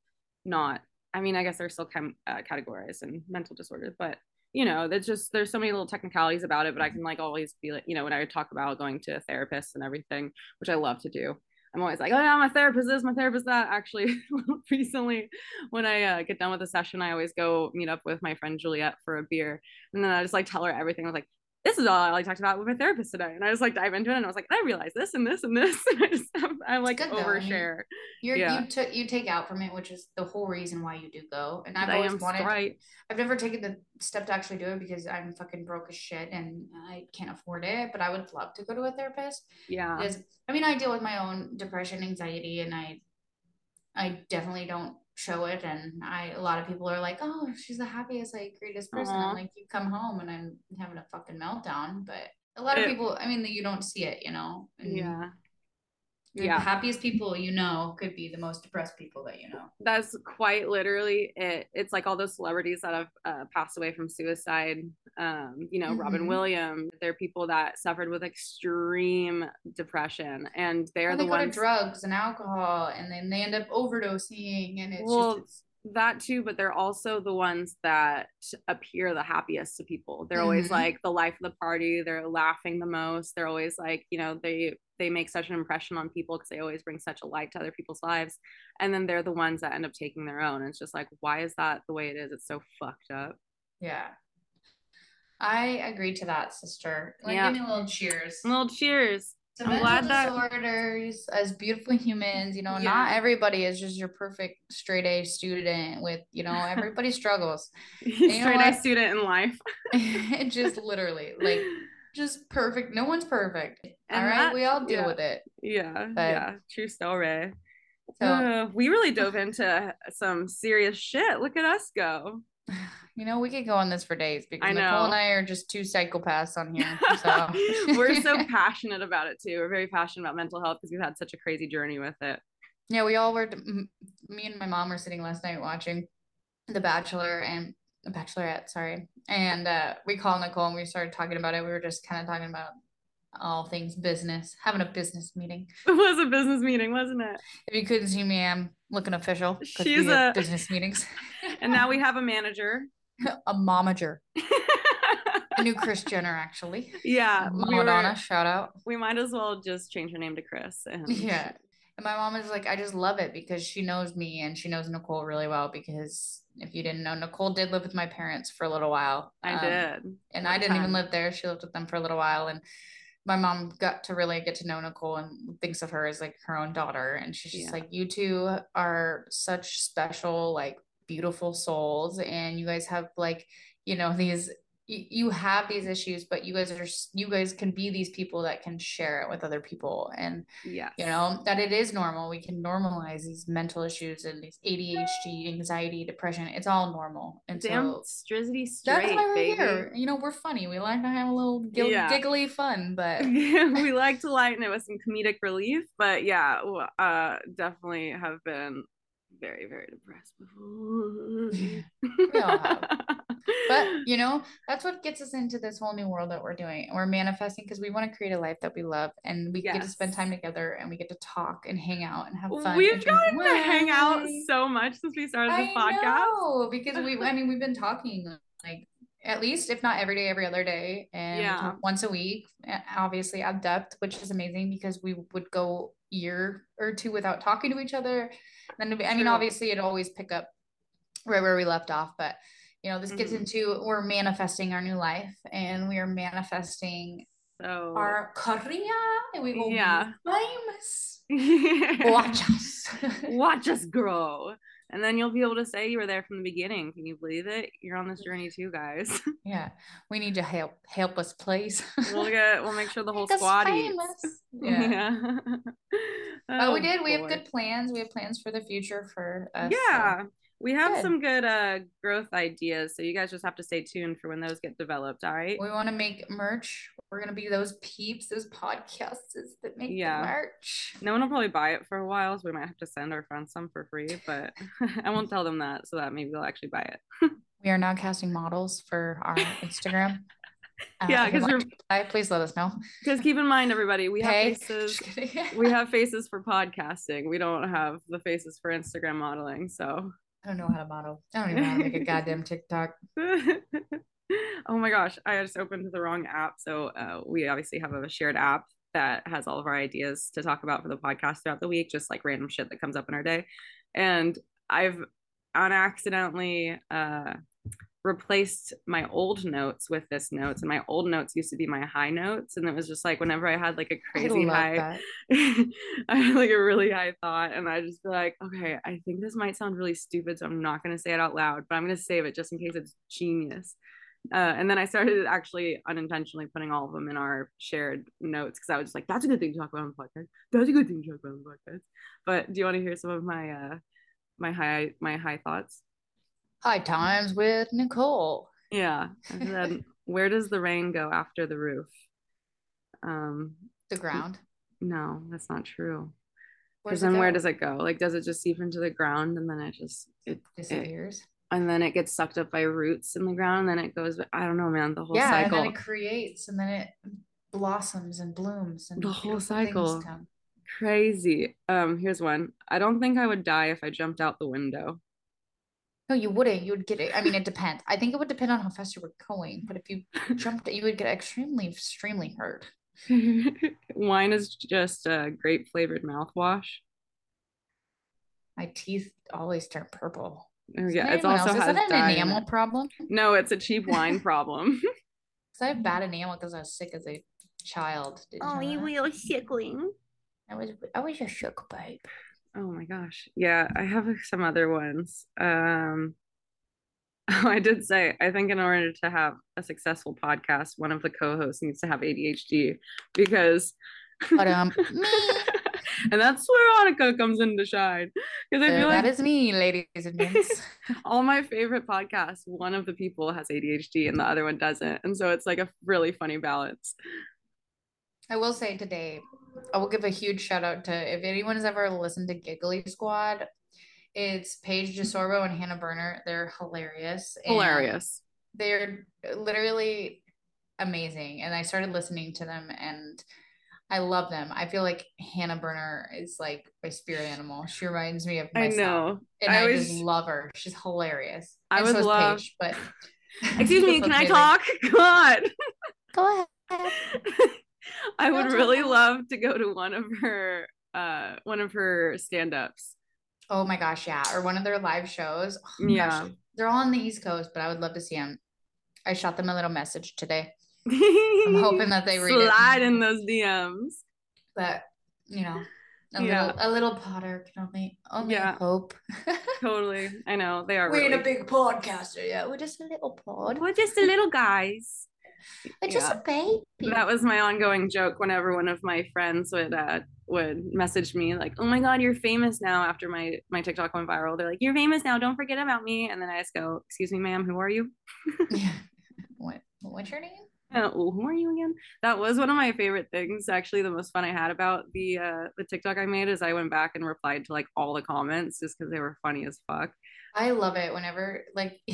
Speaker 2: not i mean i guess they're still kind uh, categorized in mental disorders but you know there's just there's so many little technicalities about it but i can like always be like you know when i talk about going to a therapist and everything which i love to do. I'm always like oh yeah my therapist this my therapist that. Actually (laughs) recently when i uh, get done with a session i always go meet up with my friend juliet for a beer and then i just like tell her everything. I was like this is all I like talked about with my therapist today. And I just like dive into it and I was like, I realized this and this and this. (laughs) And I just I like overshare.
Speaker 1: You're yeah. you took you take out from it, which is the whole reason why you do go. And I've always wanted right. I've never taken the step to actually do it because I'm fucking broke as shit and I can't afford it. But I would love to go to a therapist.
Speaker 2: Yeah.
Speaker 1: Because I mean I deal with my own depression, anxiety, and I I definitely don't show it and i a lot of people are like oh she's the happiest like greatest person I'm mm-hmm. like you come home and i'm having a fucking meltdown but a lot of it, people i mean you don't see it you know
Speaker 2: and yeah
Speaker 1: yeah. the happiest people you know could be the most depressed people that you know.
Speaker 2: That's quite literally it. It's like all those celebrities that have uh, passed away from suicide. Um, you know, mm-hmm. Robin Williams. They're people that suffered with extreme depression, and they're
Speaker 1: the ones.
Speaker 2: they ones
Speaker 1: drugs and alcohol, and then they end up overdosing, and it's
Speaker 2: well,
Speaker 1: just. It's
Speaker 2: that too but they're also the ones that appear the happiest to people. They're mm-hmm. always like the life of the party they're laughing the most they're always like you know they they make such an impression on people because they always bring such a light to other people's lives and then they're the ones that end up taking their own and it's just like why is that the way it is? It's so fucked up.
Speaker 1: Yeah. I agree to that sister. Like yeah. give me a little cheers.
Speaker 2: A little cheers
Speaker 1: I'm disorders that... as beautiful humans, you know, yeah. not everybody is just your perfect straight A student with, you know, everybody struggles. (laughs)
Speaker 2: straight A student in life. (laughs)
Speaker 1: it just literally like just perfect. No one's perfect. And all right. That, we all deal
Speaker 2: yeah.
Speaker 1: with it.
Speaker 2: Yeah. But, yeah. True story. So uh, we really (laughs) dove into some serious shit. Look at us go.
Speaker 1: You know, we could go on this for days because Nicole and I are just two psychopaths on here. (laughs) So
Speaker 2: we're so (laughs) passionate about it too. We're very passionate about mental health because we've had such a crazy journey with it.
Speaker 1: Yeah, we all were. Me and my mom were sitting last night watching The Bachelor and The Bachelorette. Sorry, and uh, we called Nicole and we started talking about it. We were just kind of talking about all things business, having a business meeting. (laughs)
Speaker 2: It was a business meeting, wasn't it?
Speaker 1: If you couldn't see me, I'm looking official. She's a business meetings. (laughs)
Speaker 2: and now we have a manager. (laughs)
Speaker 1: a momager. (laughs) a new Kris Jenner, actually.
Speaker 2: Yeah.
Speaker 1: Madonna, we shout out.
Speaker 2: We might as well just change her name to Kris. And...
Speaker 1: Yeah. And my mom is like, I just love it because she knows me and she knows Nicole really well. Because if you didn't know, Nicole did live with my parents for a little while.
Speaker 2: I um, did.
Speaker 1: And I didn't even live there. She lived with them for a little while. And my mom got to really get to know Nicole and thinks of her as like her own daughter. And she's just yeah. like, you two are such special, like beautiful souls. And you guys have like, you know, these you have these issues but you guys are you guys can be these people that can share it with other people. And
Speaker 2: yeah
Speaker 1: you know that it is normal. We can normalize these mental issues and these adhd anxiety depression. It's all normal and
Speaker 2: Damn, so strizzy straight that's why we're baby. here.
Speaker 1: You know we're funny. We like to have a little gil- yeah. giggly fun but (laughs)
Speaker 2: we like to lighten it with some comedic relief but yeah uh definitely have been very very depressed before.
Speaker 1: We all have (laughs) but (laughs) you know that's what gets us into this whole new world that we're doing we're manifesting because we want to create a life that we love and we yes. get to spend time together and we get to talk and hang out and have fun
Speaker 2: we've gotten to hang out so much since we started the I podcast
Speaker 1: know, because we i (laughs) mean we've been talking like at least if not every day every other day and yeah. once a week obviously at depth which is amazing because we would go year or two without talking to each other then i mean obviously it always pick up right where we left off but you know this gets mm-hmm. into we're manifesting our new life and we are manifesting
Speaker 2: so
Speaker 1: our career and we will yeah. be famous (laughs) watch us. (laughs)
Speaker 2: Watch us grow. And then you'll be able to say you were there from the beginning. Can you believe it? You're on this journey too guys. (laughs)
Speaker 1: Yeah. We need to help help us please.
Speaker 2: We'll get we'll make sure the whole squad eats.
Speaker 1: Yeah, yeah. oh, we did we have good plans. We have plans for the future for us
Speaker 2: yeah. so we have good. some good uh growth ideas so you guys just have to stay tuned for when those get developed all right
Speaker 1: we want to make merch we're gonna be those peeps those podcasts that make yeah. merch
Speaker 2: no one will probably buy it for a while so we might have to send our friends some for free but (laughs) i won't tell them that so that maybe they'll actually buy it (laughs)
Speaker 1: we are now casting models for our instagram (laughs)
Speaker 2: uh, yeah, because
Speaker 1: we're please let us know.
Speaker 2: Because keep in mind, everybody, we have faces. we have faces for podcasting. We don't have the faces for Instagram modeling. So
Speaker 1: I don't know how to model. I don't even know how to make a goddamn TikTok. (laughs)
Speaker 2: oh my gosh, I just opened the wrong app. So uh, we obviously have a shared app that has all of our ideas to talk about for the podcast throughout the week, just like random shit that comes up in our day. And I've unaccidentally uh, replaced my old notes with this notes and my old notes used to be my high notes and it was just like whenever i had like a crazy high (laughs) i had like a really high thought and i just be like okay i think this might sound really stupid so i'm not going to say it out loud but i'm going to save it just in case it's genius uh, and then I started actually unintentionally putting all of them in our shared notes because I was just like, that's a good thing to talk about on the podcast. That's a good thing to talk about on the podcast. But do you want to hear some of my uh my high my high thoughts?
Speaker 1: High times with Nicole.
Speaker 2: Yeah. And then (laughs) where does the rain go after the roof? Um
Speaker 1: the ground.
Speaker 2: No, that's not true. Because then where does it go? Like does it just seep into the ground and then it just it
Speaker 1: disappears? It,
Speaker 2: and then it gets sucked up by roots in the ground and then it goes i don't know man the whole
Speaker 1: yeah,
Speaker 2: cycle
Speaker 1: and then it creates and then it blossoms and blooms and
Speaker 2: the whole cycle crazy um here's one i don't think i would die if i jumped out the window
Speaker 1: no you wouldn't you would get it i mean it depends i think it would depend on how fast you were going but if you jumped you would get extremely extremely hurt (laughs)
Speaker 2: wine is just a grape flavored mouthwash
Speaker 1: my teeth always turn purple oh,
Speaker 2: yeah, it's also
Speaker 1: else? is that an enamel problem?
Speaker 2: No, it's a cheap wine (laughs) problem. (laughs)
Speaker 1: Because I have bad enamel because I was sick as a child.
Speaker 2: Did oh, you, you were sickling.
Speaker 1: I was I was a shook babe.
Speaker 2: Oh my gosh. Yeah, I have some other ones. Um oh, (laughs) I did say I think in order to have a successful podcast, one of the co-hosts needs to have ADHD because
Speaker 1: but um (laughs)
Speaker 2: and that's where Annika comes into shine.
Speaker 1: Because I feel like that is me, ladies and gents. (laughs)
Speaker 2: all my favorite podcasts, one of the people has ADHD and the other one doesn't, and so it's like a really funny balance.
Speaker 1: I will say today, I will give a huge shout out to if anyone has ever listened to Giggly Squad. It's Paige DeSorbo and Hannah Berner. They're hilarious.
Speaker 2: Hilarious.
Speaker 1: They're literally amazing. And I started listening to them and I love them. I feel like Hannah Berner is like my spirit animal. She reminds me of myself. I know. And I, I always, just love her. She's hilarious.
Speaker 2: I and would so love Paige,
Speaker 1: but (laughs)
Speaker 2: excuse me, (laughs) can I talk? (laughs) God.
Speaker 1: Go ahead.
Speaker 2: I would really love to go to one of her uh one of her stand-ups.
Speaker 1: Oh my gosh, yeah. Or one of their live shows. Oh yeah. Gosh. They're all on the East Coast, but I would love to see them. I shot them a little message today. I'm hoping that they read
Speaker 2: Slide it. in those DMs.
Speaker 1: But you know, a yeah. little a little Potter can only only yeah. hope. (laughs)
Speaker 2: totally. I know. They are
Speaker 1: We really... ain't a big podcaster yeah. We're just a little pod.
Speaker 2: We're just a little guys.
Speaker 1: Just yeah. a baby.
Speaker 2: That was my ongoing joke whenever one of my friends would uh would message me like, "Oh my god, you're famous now!" After my my TikTok went viral, they're like, "You're famous now. Don't forget about me." And then I just go, "Excuse me, ma'am, who are you?" (laughs)
Speaker 1: yeah. What What's your name?
Speaker 2: Uh, who are you again? That was one of my favorite things. Actually, the most fun I had about the uh, the TikTok I made is I went back and replied to like all the comments just because they were funny as fuck.
Speaker 1: I love it whenever like (laughs)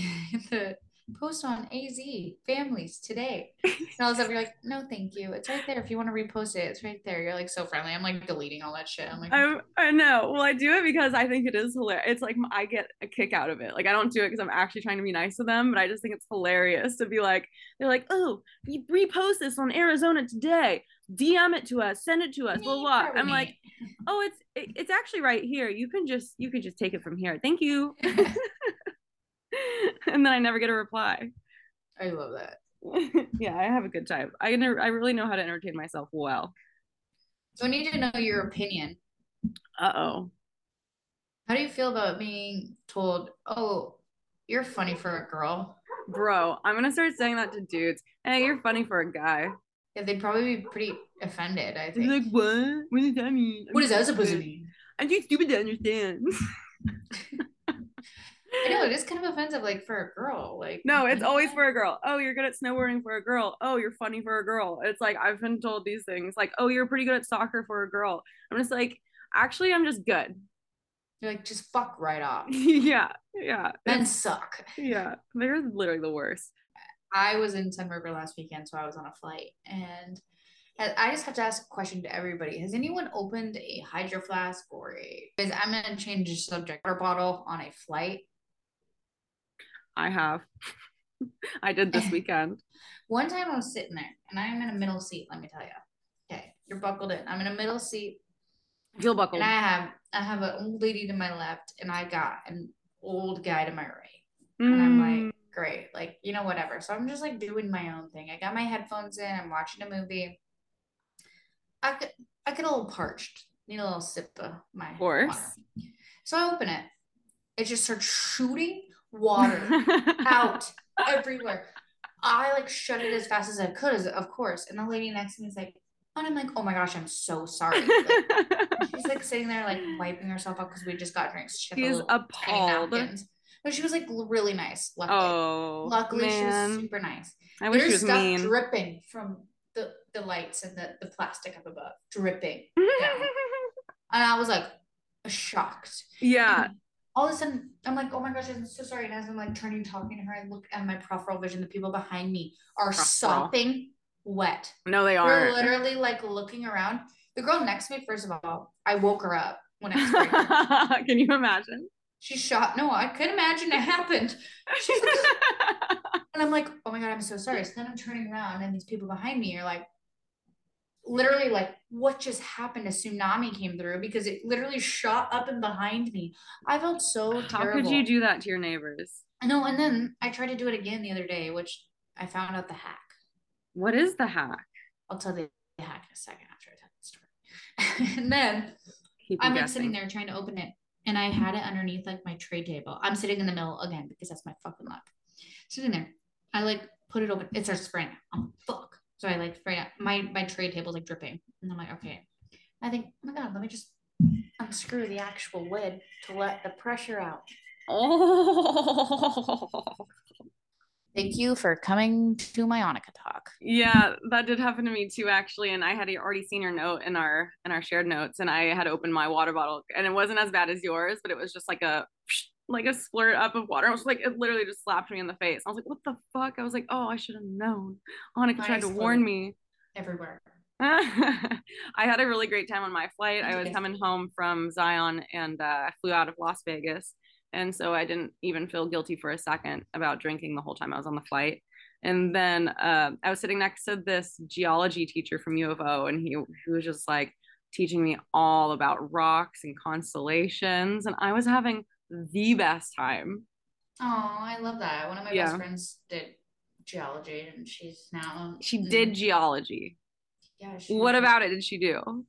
Speaker 1: the post on AZ families today. And all of a sudden you're like, no, thank you. It's right there. If you want to repost it, it's right there. You're like so friendly. I'm like deleting all that shit. I'm like,
Speaker 2: I, I know. Well, I do it because I think it is hilarious. It's like I get a kick out of it. Like I don't do it because I'm actually trying to be nice to them, but I just think it's hilarious to be like, they're like, oh, you repost this on Arizona today. DM it to us, send it to us, blah blah. I'm like, oh, it's it, it's actually right here. You can just you can just take it from here. Thank you. (laughs) (laughs) and then I never get a reply.
Speaker 1: I love that. (laughs)
Speaker 2: yeah, I have a good time. I I really know how to entertain myself well.
Speaker 1: So I need to know your opinion.
Speaker 2: Uh oh.
Speaker 1: How do you feel about being told, "Oh, you're funny for a girl"?
Speaker 2: Bro, I'm gonna start saying that to dudes. Hey, you're funny for a guy.
Speaker 1: Yeah, they'd probably be pretty offended. I think.
Speaker 2: like, what? What does that mean?
Speaker 1: What I'm is that supposed to mean?
Speaker 2: I'm too stupid to understand. (laughs)
Speaker 1: I know it is kind of offensive, like for a girl. Like
Speaker 2: no, it's always for a girl. Oh, you're good at snowboarding for a girl. Oh, you're funny for a girl. It's like I've been told these things. Like, oh, you're pretty good at soccer for a girl. I'm just like, actually, I'm just good.
Speaker 1: You're like, just fuck right (laughs) off.
Speaker 2: yeah, yeah.
Speaker 1: Men suck.
Speaker 2: Yeah, they're literally the worst.
Speaker 1: I was in Sunriver last weekend, so I was on a flight, and I just have to ask a question to everybody. Has anyone opened a hydro flask or a? Because I'm gonna change the subject. Water bottle on a flight
Speaker 2: I have. (laughs) I did this (laughs) weekend.
Speaker 1: One time I was sitting there and I'm in a middle seat, let me tell you. Okay, you're buckled in. I'm in a middle seat.
Speaker 2: Feel buckled.
Speaker 1: And I have I have an old lady to my left and I got an old guy to my right. Mm. And I'm like, great. Like, you know, whatever. So I'm just like doing my own thing. I got my headphones in, I'm watching a movie. I could I get a little parched. Need a little sip of my
Speaker 2: Of course.
Speaker 1: water. So I open it. It just starts shooting water (laughs) out everywhere. I like shut it as fast as I could, as of course. And the lady next to me is like, and I'm like, oh my gosh, I'm so sorry. Like, (laughs) she's like sitting there like wiping herself up because we just got drinks. She had the
Speaker 2: He's
Speaker 1: little
Speaker 2: appalled.
Speaker 1: But she was like really nice. Luckily,
Speaker 2: Oh,
Speaker 1: luckily she was super nice.
Speaker 2: I wish
Speaker 1: There's
Speaker 2: she was
Speaker 1: stuff
Speaker 2: mean.
Speaker 1: dripping from the the lights and the the plastic up above, dripping. (laughs) And I was like shocked.
Speaker 2: yeah.
Speaker 1: And all of a sudden, I'm like, oh my gosh, I'm so sorry. And as I'm like turning, talking to her, I look at my peripheral vision. The people behind me are
Speaker 2: Peripheral.
Speaker 1: sopping wet.
Speaker 2: No, they
Speaker 1: are.
Speaker 2: We're
Speaker 1: literally like looking around. The girl next to me, first of all, I woke her up when I was. (laughs)
Speaker 2: Can you imagine?
Speaker 1: She shot. No, I could imagine it happened. She's like, (laughs) and I'm like, oh my God, I'm so sorry. So then I'm turning around and these people behind me are like, literally like, what just happened? A tsunami came through because it literally shot up and behind me. I felt so
Speaker 2: How
Speaker 1: terrible.
Speaker 2: could you do that to your neighbors?
Speaker 1: I know. And then I tried to do it again the other day, which I found out the hack.
Speaker 2: What is the hack?
Speaker 1: I'll tell the hack in a second after I tell the story. (laughs) and then
Speaker 2: Keep
Speaker 1: I'm like sitting there trying to open it, and I had it underneath like my tray table. I'm sitting in the middle again because that's my fucking luck. Sitting there, I like put it open. It starts spraying. I'm fuck. So I like spray it. My my tray table's like dripping, and I'm like, okay. I think, oh my god, let me just unscrew the actual lid to let the pressure out.
Speaker 2: Oh, (laughs)
Speaker 1: Thank you for coming to my Annika talk.
Speaker 2: yeah, that did happen to me too, actually. And I had already seen your note in our in our shared notes, and I had opened my water bottle, and it wasn't as bad as yours, but it was just like a like a splurt up of water. I was like, it literally just slapped me in the face. I was like, what the fuck? I was like, oh, I should have known. Annika tried to warn me.
Speaker 1: Everywhere. (laughs)
Speaker 2: I had a really great time on my flight. I was coming home from Zion and uh, I flew out of Las Vegas. And so I didn't even feel guilty for a second about drinking the whole time I was on the flight. And then uh, I was sitting next to this geology teacher from U of O, and he, he was just like teaching me all about rocks and constellations. And I was having the best time.
Speaker 1: Oh, I love that. One of my
Speaker 2: Yeah.
Speaker 1: best friends did geology, and she's now
Speaker 2: She
Speaker 1: mm,
Speaker 2: did geology.
Speaker 1: Yeah.
Speaker 2: What about it did she do?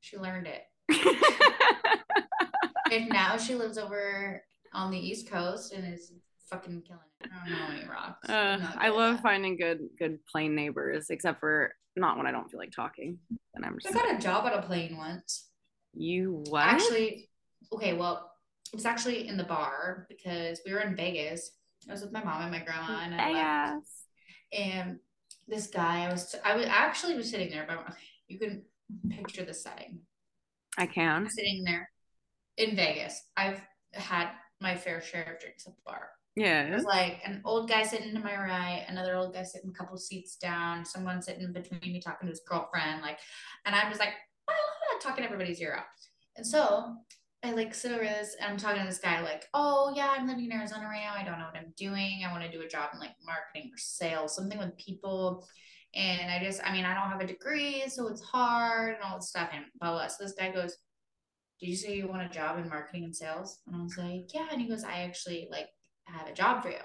Speaker 1: She learned it. (laughs) And now she lives over on the East Coast and is fucking killing it. I don't know any rocks.
Speaker 2: Uh, I love finding good good plain neighbors, except for not when I don't feel like talking. Then I'm
Speaker 1: I got a job at a plane once.
Speaker 2: you what?
Speaker 1: Actually, okay, well, it was actually in the bar because we were in Vegas. I was with my mom and my grandma, and I left. And this guy, I was, I was actually was sitting there, but you can picture the setting.
Speaker 2: I can.
Speaker 1: Sitting there in Vegas. I've had my fair share of drinks at the bar. It
Speaker 2: Yeah.
Speaker 1: was like an old guy sitting to my right, another old guy sitting a couple seats down, someone sitting between me talking to his girlfriend, like, and I'm just like, oh, talking everybody's ear out. And so I like sit over this and I'm talking to this guy, like, oh yeah, I'm living in Arizona right now. I don't know what I'm doing. I want to do a job in like marketing or sales, something with people. And I just, I mean, I don't have a degree, so it's hard and all this stuff. And blah, blah. So this guy goes, Did you say you want a job in marketing and sales? And I was like, Yeah. And he goes, I actually like have a job for you.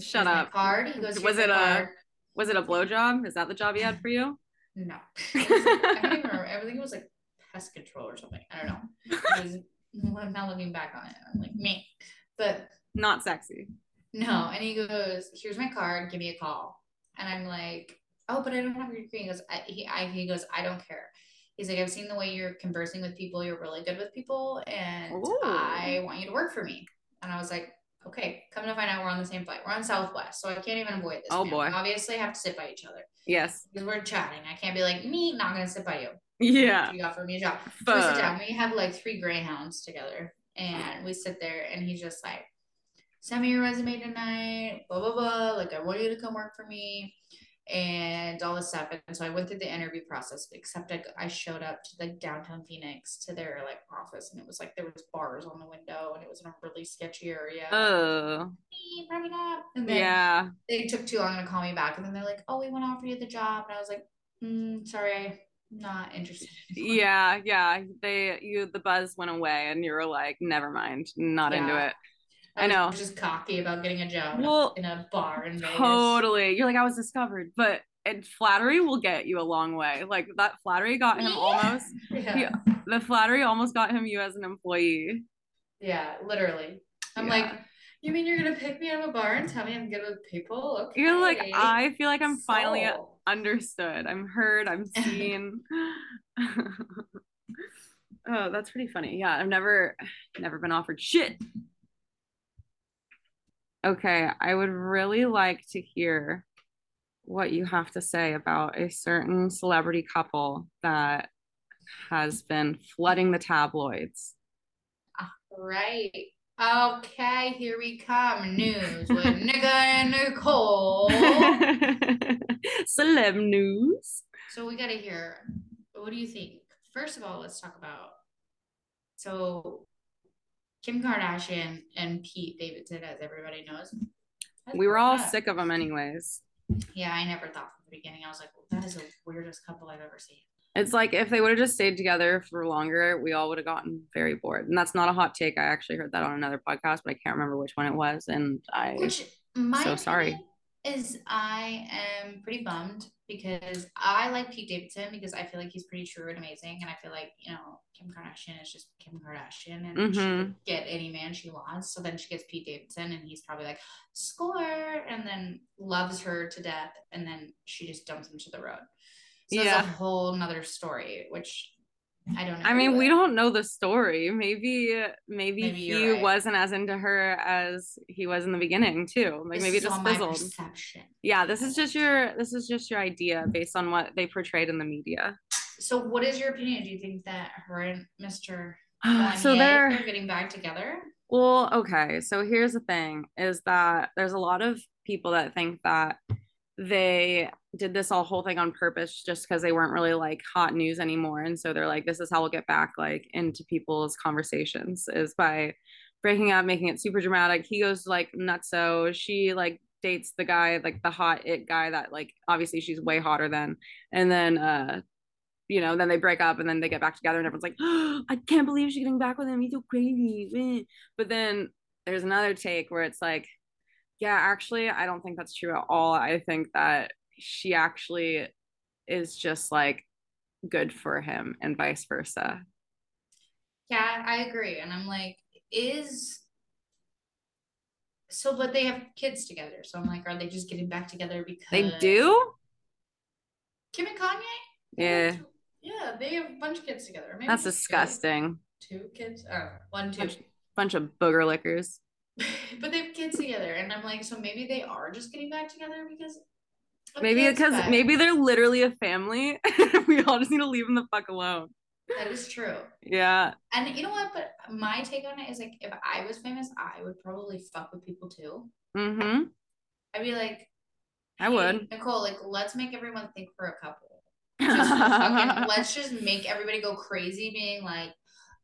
Speaker 2: Shut
Speaker 1: gives me a
Speaker 2: up.
Speaker 1: Card. He goes,
Speaker 2: Was it a-
Speaker 1: card."
Speaker 2: Was it a blowjob? Is that the job he had for you?
Speaker 1: No. It was (laughs) (laughs) I don't even remember. Everything was like pest control or something. I don't know. I'm not looking back on it. I'm like, me. But
Speaker 2: Not sexy.
Speaker 1: no. And he goes, here's my card. Give me a call. And I'm like, oh, but I don't have your degree. He goes, I, he, I, he goes, I don't care. He's like, I've seen the way you're conversing with people. You're really good with people. And
Speaker 2: Ooh.
Speaker 1: I want you to work for me. And I was like, okay, come to find out we're on the same flight. We're on Southwest. So I can't even avoid this.
Speaker 2: Oh,
Speaker 1: man.
Speaker 2: boy.
Speaker 1: We obviously have to sit by each other
Speaker 2: Yes.
Speaker 1: because we're chatting. I can't be like, me, not going to sit by you.
Speaker 2: Yeah.
Speaker 1: You offer me a job. So we sit down. We have like three greyhounds together, and we sit there, and he's just like, "Send me your resume tonight." Blah blah blah. Like I want you to come work for me, and all this stuff. And so I went through the interview process. Except I, I showed up to like downtown Phoenix to their like office, and it was like there was bars on the window, and it was in a really sketchy area.
Speaker 2: Oh.
Speaker 1: Probably not. And then
Speaker 2: Yeah.
Speaker 1: they took too long to call me back, and then they're like, "Oh, we want to offer you the job," and I was like, mm, "Sorry, not interested." (laughs) anymore."
Speaker 2: Yeah. Yeah. They you the buzz went away and you were like, never mind. Not into it. I know.
Speaker 1: Just cocky about getting a job
Speaker 2: Well,
Speaker 1: in a bar in Vegas.
Speaker 2: Totally. You're like, I was discovered, but and flattery will get you a long way. Like that flattery got him
Speaker 1: Yeah.
Speaker 2: almost.
Speaker 1: Yeah.
Speaker 2: The flattery almost got him you as an employee.
Speaker 1: Yeah, literally. I'm
Speaker 2: Yeah.
Speaker 1: like, you mean you're gonna pick me out of a bar and tell me I'm good with people? Okay.
Speaker 2: You're like, I feel like I'm finally understood. I'm heard. I'm (laughs) seen. (laughs) oh, that's pretty funny. Yeah, I've never, never been offered shit. Okay, I would really like to hear what you have to say about a certain celebrity couple that has been flooding the tabloids.
Speaker 1: Right. Okay, here we come. News with (laughs) Nigga and Nicole. (laughs)
Speaker 2: Celeb news.
Speaker 1: So we gotta hear. What do you think? First of all, let's talk about. So, Kim Kardashian and Pete Davidson, as everybody knows.
Speaker 2: We were all
Speaker 1: up.
Speaker 2: sick of them, anyways.
Speaker 1: Yeah, I never thought from the beginning. I was like, well, that is the weirdest couple I've ever seen.
Speaker 2: It's like if they would have just stayed together for longer, we all would have gotten very bored. And that's not a hot take. I actually heard that on another podcast, but I can't remember which one it was. And I,
Speaker 1: Which my
Speaker 2: so sorry.
Speaker 1: Is I am pretty bummed because I like Pete Davidson because I feel like he's pretty true and amazing, and I feel like you know Kim Kardashian is just Kim Kardashian, and she
Speaker 2: Mhm.
Speaker 1: could get any man she wants. So then she gets Pete Davidson, and he's probably like score, and then loves her to death, and then she just dumps him to the road. So
Speaker 2: Yeah.
Speaker 1: it's a whole nother story, which I don't. Know.
Speaker 2: I mean,
Speaker 1: agree
Speaker 2: we don't know the story. Maybe, maybe,
Speaker 1: Maybe
Speaker 2: he
Speaker 1: right.
Speaker 2: wasn't as into her as he was in the beginning too. Like
Speaker 1: This
Speaker 2: maybe just fizzled. Yeah, this is just your, this is just your idea based on what they portrayed in the media.
Speaker 1: So, what is your opinion? Do you think that her and Mr. (sighs)
Speaker 2: so they're
Speaker 1: are getting back together?
Speaker 2: Well, okay. So here's the thing is that there's a lot of people that think that they did this all whole thing on purpose just because they weren't really like hot news anymore. And so they're like, this is how we'll get back like into people's conversations is by breaking up, making it super dramatic. He goes like nutso. She like dates the guy, like the hot it guy that like obviously she's way hotter than. And then uh you know, then they break up and then they get back together and everyone's like, oh, I can't believe she's getting back with him. He's so crazy. But then there's another take where it's like, yeah, actually, I don't think that's true at all. I think that she actually is just like good for him and vice versa.
Speaker 1: Yeah, I agree. And I'm like, is so, but they have kids together. So I'm like, are they just getting back together because
Speaker 2: They do?
Speaker 1: Kim and Kanye?
Speaker 2: Yeah.
Speaker 1: Yeah, they have a bunch of kids together. Maybe
Speaker 2: That's
Speaker 1: just two.
Speaker 2: disgusting.
Speaker 1: Two kids? Oh, one, two.
Speaker 2: Bunch, bunch of booger lickers. (laughs)
Speaker 1: but they have kids together. And I'm like, so maybe they are just getting back together because
Speaker 2: Maybe because maybe they're literally a family. (laughs) we all just need to leave them the fuck alone.
Speaker 1: that is true.
Speaker 2: Yeah.
Speaker 1: And you know what? But my take on it is like, if I was famous, I would probably fuck with people too.
Speaker 2: Mm-hmm.
Speaker 1: I'd be like,
Speaker 2: I
Speaker 1: "Hey,
Speaker 2: would."
Speaker 1: Nicole, like, let's make everyone think we're a couple. Just (laughs) fucking, let's just make everybody go crazy, being like,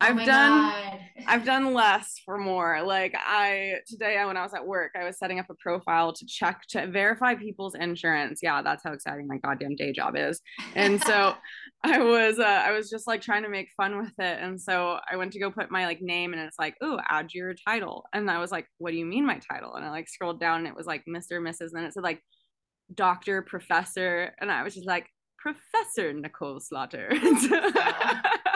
Speaker 2: I've
Speaker 1: my
Speaker 2: done
Speaker 1: God. (laughs)
Speaker 2: I've done less for more. Like I today when I was at work, I was setting up a profile to check to verify people's insurance. Yeah, that's how exciting my goddamn day job is. And so (laughs) I was uh, I was just like trying to make fun with it. And so I went to go put my like name and it's like, "Oh, add your title." And I was like, "What do you mean my title?" And I like scrolled down and it was like Mr. Mrs. and then it said like doctor, professor, and I was just like Professor Nicole Slaughter. (laughs)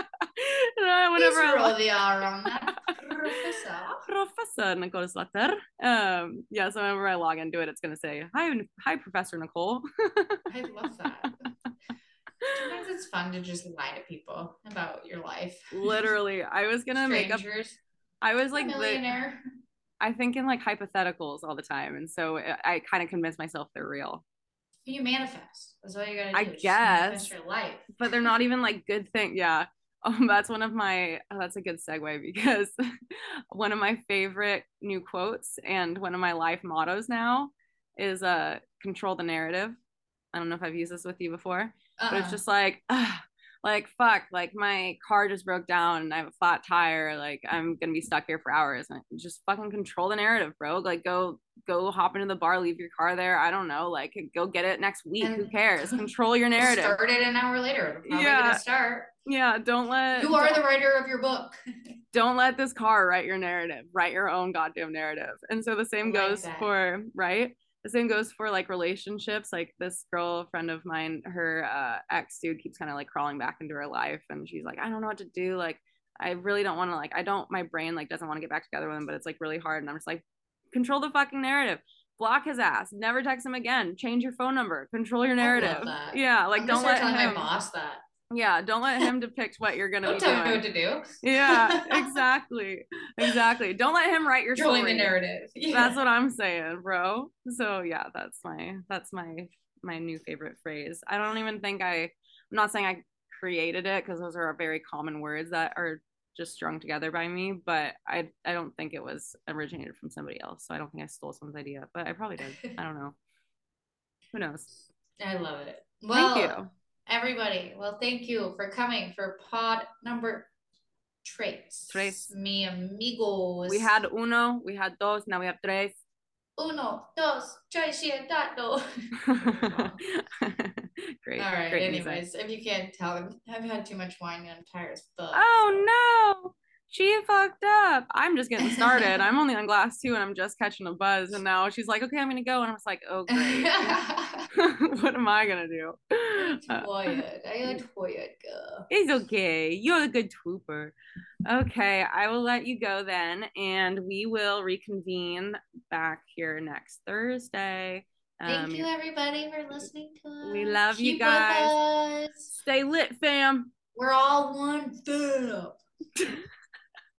Speaker 2: And so- and I- whenever
Speaker 1: Please
Speaker 2: I
Speaker 1: roll the R on that. Professor.
Speaker 2: Professor Nicole Slater. Um, yeah, so whenever I log into it, it's gonna say, Hi, hi, Professor Nicole.
Speaker 1: I love that. Sometimes it's fun to just lie to people about your life.
Speaker 2: Literally, I was gonna make up I was
Speaker 1: Like
Speaker 2: like the,
Speaker 1: millionaire.
Speaker 2: I think in like hypotheticals all the time. And so I, I kind of convince myself they're real.
Speaker 1: You manifest. That's all you gotta do.
Speaker 2: I guess.
Speaker 1: manifest your life.
Speaker 2: But they're not even like good things. Yeah. Um, that's one of my oh, that's a good segue because (laughs) one of my favorite new quotes and one of my life mottos now is uh control the narrative. I don't know if I've used this with you before. but it's
Speaker 1: Uh-uh.
Speaker 2: just like "Ah, like fuck like my car just broke down and i have a flat tire like i'm gonna be stuck here for hours. And just fucking control the narrative bro. Like go go hop into the bar leave your car there. I don't know like go get it next week. And who cares? (laughs) Control your narrative.
Speaker 1: start it an hour later. Yeah. start?
Speaker 2: Yeah don't let
Speaker 1: you are the writer of your book. (laughs)
Speaker 2: Don't let this car write your narrative. Write your own goddamn narrative. And so the same like goes that. for right the same goes for like relationships like this girl friend of mine her uh, ex dude keeps kind of like crawling back into her life and she's like i don't know what to do like i really don't want to like i don't my brain like doesn't want to get back together with him but it's like really hard and i'm just like control the fucking narrative. Block his ass. Never text him again. Change your phone number. Control your narrative. yeah like don't let him
Speaker 1: my boss that
Speaker 2: yeah, don't let him depict what you're gonna
Speaker 1: don't
Speaker 2: be
Speaker 1: tell
Speaker 2: doing.
Speaker 1: him what to do.
Speaker 2: yeah, (laughs) exactly, exactly. Don't let him write your
Speaker 1: Controlling
Speaker 2: story.
Speaker 1: the narrative.
Speaker 2: Yeah. That's what I'm saying, bro. So yeah, that's my that's my my new favorite phrase. I don't even think I. I'm not saying I created it because those are very common words that are just strung together by me, but I I don't think it was originated from somebody else. So I don't think I stole someone's idea, but I probably did. I don't know. Who knows?
Speaker 1: I love it. Well,
Speaker 2: Thank you
Speaker 1: everybody. Well, thank you for coming for pod number tres.
Speaker 2: Tres.
Speaker 1: Mi amigos.
Speaker 2: We had uno, we had dos, now we have tres.
Speaker 1: Uno, dos, tres dato. (laughs) (laughs)
Speaker 2: great.
Speaker 1: All right.
Speaker 2: Great
Speaker 1: anyways, music. if you can't tell, I've had too much wine and I'm tired as fuck.
Speaker 2: Oh no she fucked up. I'm just getting started. I'm only on glass two and I'm just catching a buzz. And now she's like, okay, I'm gonna go. And I was like, oh great. (laughs) (laughs) what am I gonna do?
Speaker 1: Tired. I am (laughs) tired, girl.
Speaker 2: It's okay. You're a good trooper. Okay, I will let you go then, and we will reconvene back here next Thursday.
Speaker 1: Thank um, you everybody for listening to us.
Speaker 2: We love Keep you guys. Stay lit, fam.
Speaker 1: We're all one fam.